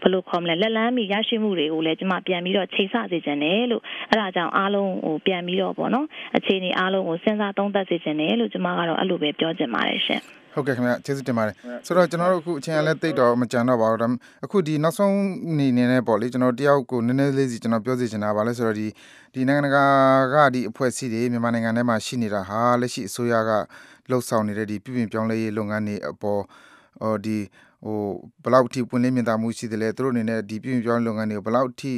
ဘယ်လိုခေါ်မလဲလက်လန်းမီရရှိမှုတွေကိုလည်းကျွန်မပြန်ပြီးတော့ချိန်ဆစေချင်တယ်လို့အဲ့ဒါကြောင့်အားလုံးဟိုပြန်ပြီးတော့ပေါ့နော်အခြေအနေအားလုံးကိုစဉ်းစားသုံးသပ်စေချင်တယ်လို့ကျွန်မကတော့အဲ့လိုပဲပြောချင်ပါတယ်ရှင် ဟုတ်ကဲ့ခင်ဗျကျေးဇူးတင်ပါတယ်ဆိုတော့ကျွန်တော်တို့အခုအချိန်ကလည်းတိတ်တော့မကြံတော့ပါဘူးဒါအခုဒီနောက်ဆုံးနေနေနဲ့ပေါ့လေကျွန်တော်တယောက်ကိုနည်းနည်းလေးစီကျွန်တော်ပြောစီချင်တာပါလဲဆိုတော့ဒီဒီနိုင်ငံတကာကဒီအဖွဲ့အစည်းတွေမြန်မာနိုင်ငံထဲမှာရှိနေတာဟာလက်ရှိအစိုးရကလှုပ်ဆောင်နေတဲ့ဒီပြည်ပြင်ပြောင်းလဲရေးလုပ်ငန်းတွေအပေါ်ဟိုဒီဟိုဘယ်လောက်ထိပွင့်လင်းမြင်သာမှုရှိတယ်လဲသူတို့အနေနဲ့ဒီပြည်ပြင်ပြောင်းလုပ်ငန်းတွေကိုဘယ်လောက်ထိ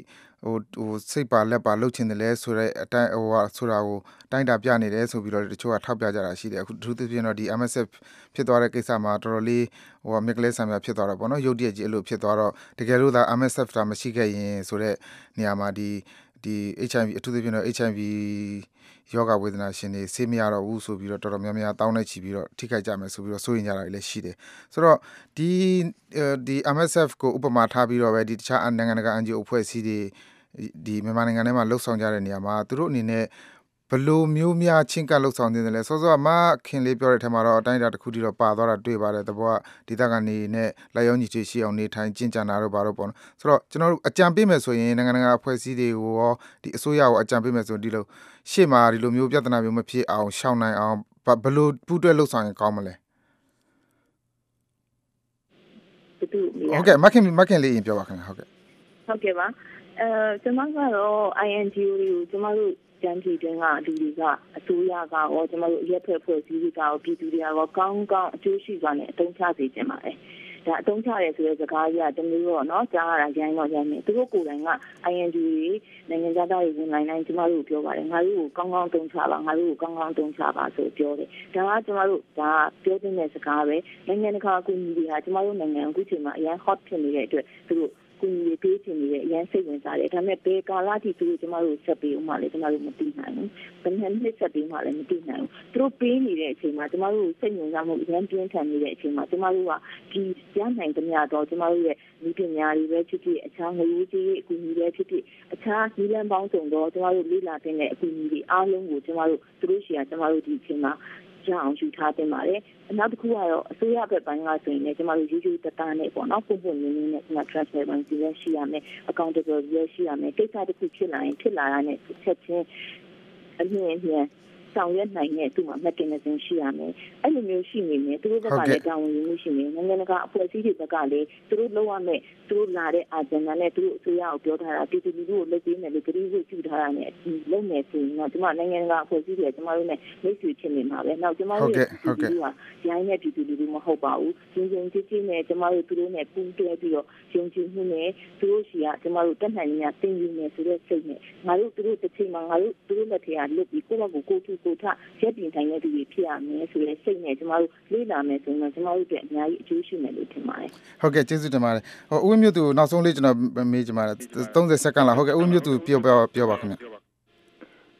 ဟိုဟိုစိတ်ပါလက်ပါလှုပ်ချင်တယ်လဲဆိုတော့အတိုင်းဟိုဟာဆိုတာကိုတိုင်းတာပြနေတယ်ဆိုပြီးတော့တချို့ကထောက်ပြကြတာရှိတယ်အခုသူသဖြင့်တော့ဒီ MSF ဖြစ်သွားတဲ့ကိစ္စမှာတော်တော်လေးဟိုမြက်ကလေးဆံပြဖြစ်သွားတော့ပေါ့နော်ရုပ်တရက်ကြီးအဲ့လိုဖြစ်သွားတော့တကယ်လို့သာ MSF တာမရှိခဲ့ရင်ဆိုတော့နေရာမှာဒီဒီ HIV အထူးသဖြင့်တော့ HIV ယောဂဝေဒနာရှင်တွေဆေးမရတော့ဘူးဆိုပြီးတော့တော်တော်များများတောင်းနေချီပြီးတော့ထိခိုက်ကြမယ်ဆိုပြီးတော့စိုးရင်ကြတာလည်းရှိတယ်ဆိုတော့ဒီဒီ MSF ကိုဥပမာထားပြီးတော့ပဲဒီတခြားနိုင်ငံတကာ NGO အဖွဲ့အစည်းတွေဒီမြန်မာနိုင်ငံထဲမှာလှုပ်ဆောင်ကြတဲ့နေရာမှာသူတို့အနေနဲ့ ဘလို့မျိုးများချင်းကပ်လှုပ်ဆောင်နေတယ်လဲစောစောမခင်လေးပြောတဲ့အထက်မှာတော့အတိုင်းအတာတစ်ခုတည်းတော့ပါသွားတာတွေ့ပါတယ်တဘောကဒေသကနေနဲ့လက်ရောညီချေရှိအောင်နေထိုင်ကျင့်ကြံတာတော့ဘာလို့ပေါ့နော်ဆိုတော့ကျွန်တော်တို့အကြံပေးမယ်ဆိုရင်နိုင်ငံတကာအဖွဲ့အစည်းတွေကိုရောဒီအစိုးရကိုအကြံပေးမယ်ဆိုရင်ဒီလိုရှေ့မှာဒီလိုမျိုးပြဿနာမျိုးမဖြစ်အောင်ရှောင်နိုင်အောင်ဘလို့ပူးတွဲလှုပ်ဆောင်ရင်ကောင်းမလဲဟုတ်ကဲ့မခင်မခင်လေးရင်ပြောပါခင်ဗျဟုတ်ကဲ့ဟုတ်ကဲ့ပါအဲကျွန်မကတော့ INGO တွေကိုကျွန်မတို့ ကျန်းပြည်တွင်းကလူတွေကအစိုးရကရောကျမတို့အရက်ဖွဲ့ဖွဲ့စည်းတွေကရောပြည်သူတွေကရောကောင်းကောင်းအကျိုးရှိစွာနဲ့အသုံးချစေချင်ပါတယ်ဒါအသုံးချရဲဆိုတဲ့စကားကြီးကတမျိုးတော့နော်ကြားရတာရိုင်းတော့ရိုင်းနေသူတို့ကိုယ်တိုင်က ING တွေနိုင်ငံသားတွေဝင်နိုင်နိုင်ကျမတို့ပြောပါတယ်ငါတို့ကိုကောင်းကောင်းတုံးချပါငါတို့ကိုကောင်းကောင်းတုံးချပါဆိုပြောတယ်ဒါကကျမတို့ဒါပြောတဲ့စကားပဲနိုင်ငံတကာအကူအညီတွေဟာကျမတို့နိုင်ငံအခုချိန်မှာအရင် hot ဖြစ်နေတဲ့အတွက်သူတို့ ကူညီပေးချင်နေတဲ့အရင်စိတ်ဝင်စားတယ်ဒါပေမဲ့ဘယ်ကာလထိသူတို့ကျမတို့ဆက်ပေးဦးမှလည်းကျမတို့မသိနိုင်ဘူးဘယ်နှစ်နှစ်ဆက်ပေးမှလည်းမသိနိုင်ဘူးသူတို့ပေးနေတဲ့အချိန်မှာကျမတို့စိတ်ဝင်စားမှုအရင်ပြင်းထန်နေတဲ့အချိန်မှာကျမတို့ကဒီရနိုင်သမျှတော့ကျမတို့ရဲ့ဒီပညာတွေပဲဖြစ်ဖြစ်အခြားငွေကြေးအကူအညီပဲဖြစ်ဖြစ်အခြားနည်းလမ်းပေါင်းစုံတော့ကျမတို့လေ့လာတဲ့အကူအညီတွေအားလုံးကိုကျမတို့သူတို့ရှိရာကျမတို့ဒီအချိန်မှာ ရအောင်ယူထားတင်ပါတယ်။နောက်တစ်ခုကတော့အစိုးရဘက်ပိုင်းကဆိုရင်လည်းကျမတို့ရိုးရိုးတသားနဲ့ပေါ့နော်ပုံပုံရင်းရင်းနဲ့ကျမ transparency ရရှိရမယ် accountability ရရှိရမယ်ကိစ္စတစ်ခုဖြစ်လာရင်ဖြစ်လာတာနဲ့ချက်ချင်းအမြင်အမြင် ဆောင်ရွက်နိုင်တဲ့သူ့မှာ mechanism ရှိရမယ်အဲ့လိုမျိုးရှိနေမယ်သူတို့ဘက်ကလည်းတာဝန်ယူမှုရှိနေနိုင်ငံတကာအဖွဲ့အစည်းတွေဘက်ကလည်းသူတို့လုပ်ရမယ်သူတို့လာတဲ့ agenda နဲ့သူတို့အစိုးရကိုပြောထားတာပြည်သူလူထုကိုလုပ်ပေးမယ်လို့ကြေညာပြုထားတာနဲ့လုပ်မယ်ဆိုရင်တော့ဒီမှာနိုင်ငံတကာအဖွဲ့အစည်းတွေကျမတို့နဲ့မိတ်ဆွေဖြစ်နေမှာပဲနောက်ကျမတို့ရဲ့ပြည်သူလူထုကရိုင်းတဲ့ပြည်သူလူထုမဟုတ်ပါဘူးကျင်းကျင်းချင်းချင်းနဲ့ကျမတို့သူတို့နဲ့ပူးတွဲပြီးတော့ယုံကြည်မှုနဲ့သူတို့ရှိကကျမတို့တက်နိုင်များတင်ယူမယ်ဆိုတဲ့စိတ်နဲ့ငါတို့သူတို့တစ်ချိန်မှာငါတို့သူတို့လက်ထက်ကလွတ်ပြီးကိုယ့်ဘက်ကိုကိုယ်ထူကိုထရက်တင်ထိုင်တဲ့သူတွေဖြစ်ရမယ်ဆိုတဲ့စိတ်နဲ့ကျမတို့လေ့လာမယ်ဆိုရင်ကျမတို့အတွက်အများကြီးအကျိုးရှိမယ်လို့ထင်ပါတယ်ဟုတ်ကဲ့ကျေးဇူးတင်ပါတယ်ဟိုဦးဝင်းမြတ်သူနောက်ဆုံးလေးကျွန်တော်မေးချင်ပါတယ်30စက္ကန့်လောက်ဟုတ်ကဲ့ဦးဝင်းမြတ်သူပြောပြောပြောပါခင်ဗျ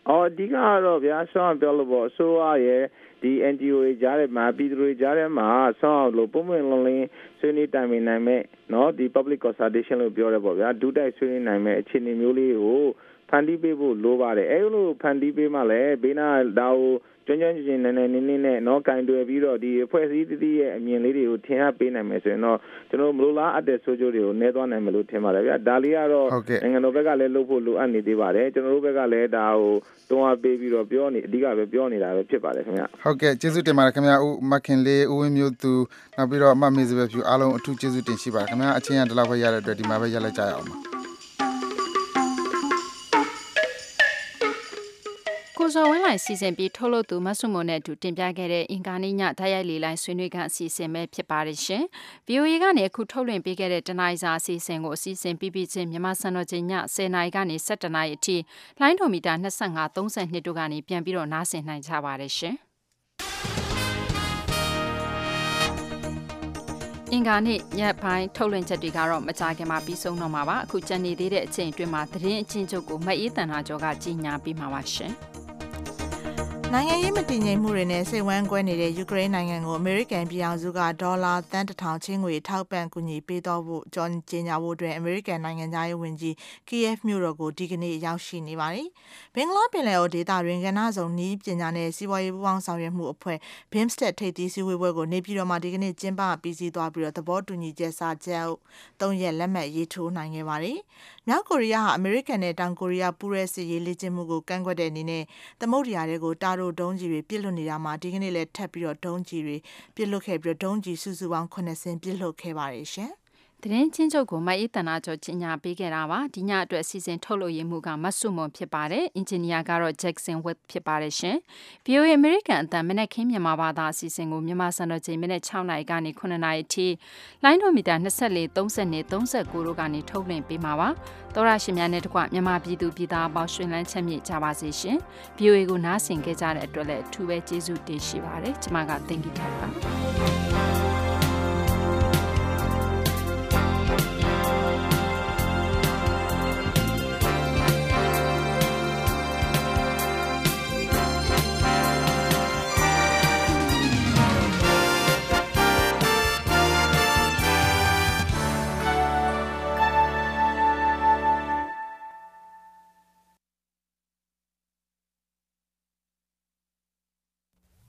အော်အဓိကကတော့ဗျာဆောင်းပြောလို့ပေါ့အစိုးရရဲ့ဒီ NGO တွေကြားထဲမှာပြည်သူတွေကြားထဲမှာဆောင်းအောင်လို့ပုံမှန်လုံးလင်းဆွေးနွေးတိုင်ပင်နိုင်မဲ့เนาะဒီ public consultation လို့ပြောရဲပေါ့ဗျာဒုတိုက်ဆွေးနွေးနိုင်မဲ့အခြေအနေမျိုးလေးကို ဖန်တီးပေးဖို့လိုပါတယ်အဲလိုဖန်တီးပေးမှလည်းဘေးနာဒါကိုကျွမ်းကျွမ်းကျင်ကျင်နည်းနည်းနည်းနည်းနဲ့နော်ကင်တွယ်ပြီးတော့ဒီအဖွဲ့အစည်းတည်းရဲ့အမြင်လေးတွေကိုထင်ဟပ်ပေးနိုင်မယ်ဆိုရင်တော့ကျွန်တော်မလိုလားအပ်တဲ့ဆိုးကျိုးတွေကိုနှဲသွားနိုင်မယ်လို့ထင်ပါတယ်ဗျာဒါလေးကတော့နိုင်ငံတော်ဘက်ကလည်းလုပ်ဖို့လိုအပ်နေသေးပါတယ်ကျွန်တော်တို့ဘက်ကလည်းဒါကိုတွန်းအားပေးပြီးတော့ပြောနေအဓိကပဲပြောနေတာပဲဖြစ်ပါတယ်ခင်ဗျဟုတ်ကဲ့ကျေးဇူးတင်ပါတယ်ခင်ဗျဦးမခင်လေးဦးဝင်းမျိုးသူနောက်ပြီးတော့အမမေဇဘဖြူအားလုံးအထူးကျေးဇူးတင်ရှိပါတယ်ခင်ဗျအချင်းရဒီလောက်ပဲရတဲ့အတွက်ဒီမှာပဲရက်လိုက်ကြရအောင်ပါ ကိုစောဝင်းလိုင်စီစဉ်ပြီးထုတ်လုပ်သူမဆုမွန်နဲ့အတူတင်ပြခဲ့တဲ့အင်ကာနိညဓာတ်ရိုက်လေးလိုင်းဆွေးနွေးခန်းအစီအစဉ်ပဲဖြစ်ပါတယ်ရှင်။ VOA ကနေအခုထုတ်လွှင့်ပေးခဲ့တဲ့တနိုင်းစာအစီအစဉ်ကိုအစီအစဉ်ပြီးပြီးချင်းမြန်မာစံတော်ချိန်ည10:00နာရီကနေ17:00နာရီအထိလိုင်းဒိုမီတာ25 32တို့ကနေပြန်ပြီးတော့နားဆင်နိုင်ကြပါတယ်ရှင်။အင်္ဂါနေ့ညပိုင်းထုတ်လွှင့်ချက်တွေကတော့မကြာခင်မှာပြီးဆုံးတော့မှာပါအခုကြံနေသေးတဲ့အချိန်အတွင်းမှာသတင်းအချင်းချုပ်ကိုမအေးတန်တာကျော်ကကြီးညာပြီးမှာပါရှင်။ နိုင်ငံရေးမတည်ငြိမ်မှုတွေနဲ့စိတ်ဝမ်းကွဲနေတဲ့ယူကရိန်းနိုင်ငံကိုအမေရိကန်ပြည်အောင်စုကဒေါ်လာသန်းတစ်ထောင်ချင်းငွေထောက်ပံ့ကူညီပေးတော့ဖို့ကြော်ကြေညာဖို့အတွက်အမေရိကန်နိုင်ငံသားရေးဝန်ကြီး KF မြို့တော်ကိုဒီကနေ့ရောက်ရှိနေပါတယ်။ဘင်္ဂလားပင်လယ်အော်ဒေသတွင်ကဏ္ဍစုံနီးပညာနဲ့စီးပွားရေးပူးပေါင်းဆောင်ရွက်မှုအဖွဲ့ BIMSTEC ထိပ်သီးစည်းဝေးပွဲကိုနေပြည်တော်မှာဒီကနေ့ကျင်းပပြီးစီးသွားပြီးတော့သဘောတူညီချက်စာချုပ်၃ရက်လက်မှတ်ရေးထိုးနိုင်ခဲ့ပါတယ်။မြောက်ကိုရီးယားဟာအမေရိကန်နဲ့တောင်ကိုရီးယားပူးရဲစစ်ရေးလေ့ကျင့်မှုကိုကန့်ကွက်တဲ့အနေနဲ့သမုဒ္ဒရာတွေကိုတာတို့ဒုံးကြီးတွေပြစ်လွတ်နေတာမှာဒီကနေ့လည်းထပ်ပြီးတော့ဒုံးကြီးတွေပြစ်လွတ်ခဲ့ပြီးတော့ဒုံးကြီးစုစုပေါင်း9ဆင်းပြစ်လွတ်ခဲ့ပါတယ်ရှင်။ သတင်းချင်းချုပ်ကိုမအေးတနာကျော်ကြီးညာပေးခဲ့တာပါဒီညအတွက်စီစဉ်ထုတ်လို့ရမှုကမတ်ဆုမွန်ဖြစ်ပါတယ်အင်ဂျင်နီယာကတော့ Jackson Webb ဖြစ်ပါတယ်ရှင် VOA American အတန်မနေ့ခင်းမြန်မာဘာသာအစီအစဉ်ကိုမြန်မာစံတော်ချိန်မနေ့6နာရီကနေ9နာရီအထိလိုင်းဒိုမီတာ24 30နဲ့39တို့ကနေထုတ်လွှင့်ပေးမှာပါသောရရှင်များနဲ့တကွမြန်မာပြည်သူပြည်သားပေါင်းရှင်လန်းချက်မြင့်ကြပါစေရှင် VOA ကိုနားဆင်ကြတဲ့အတွက်လည်းအထူးပဲကျေးဇူးတင်ရှိပါတယ်ကျွန်မကတင်ကြထားပါ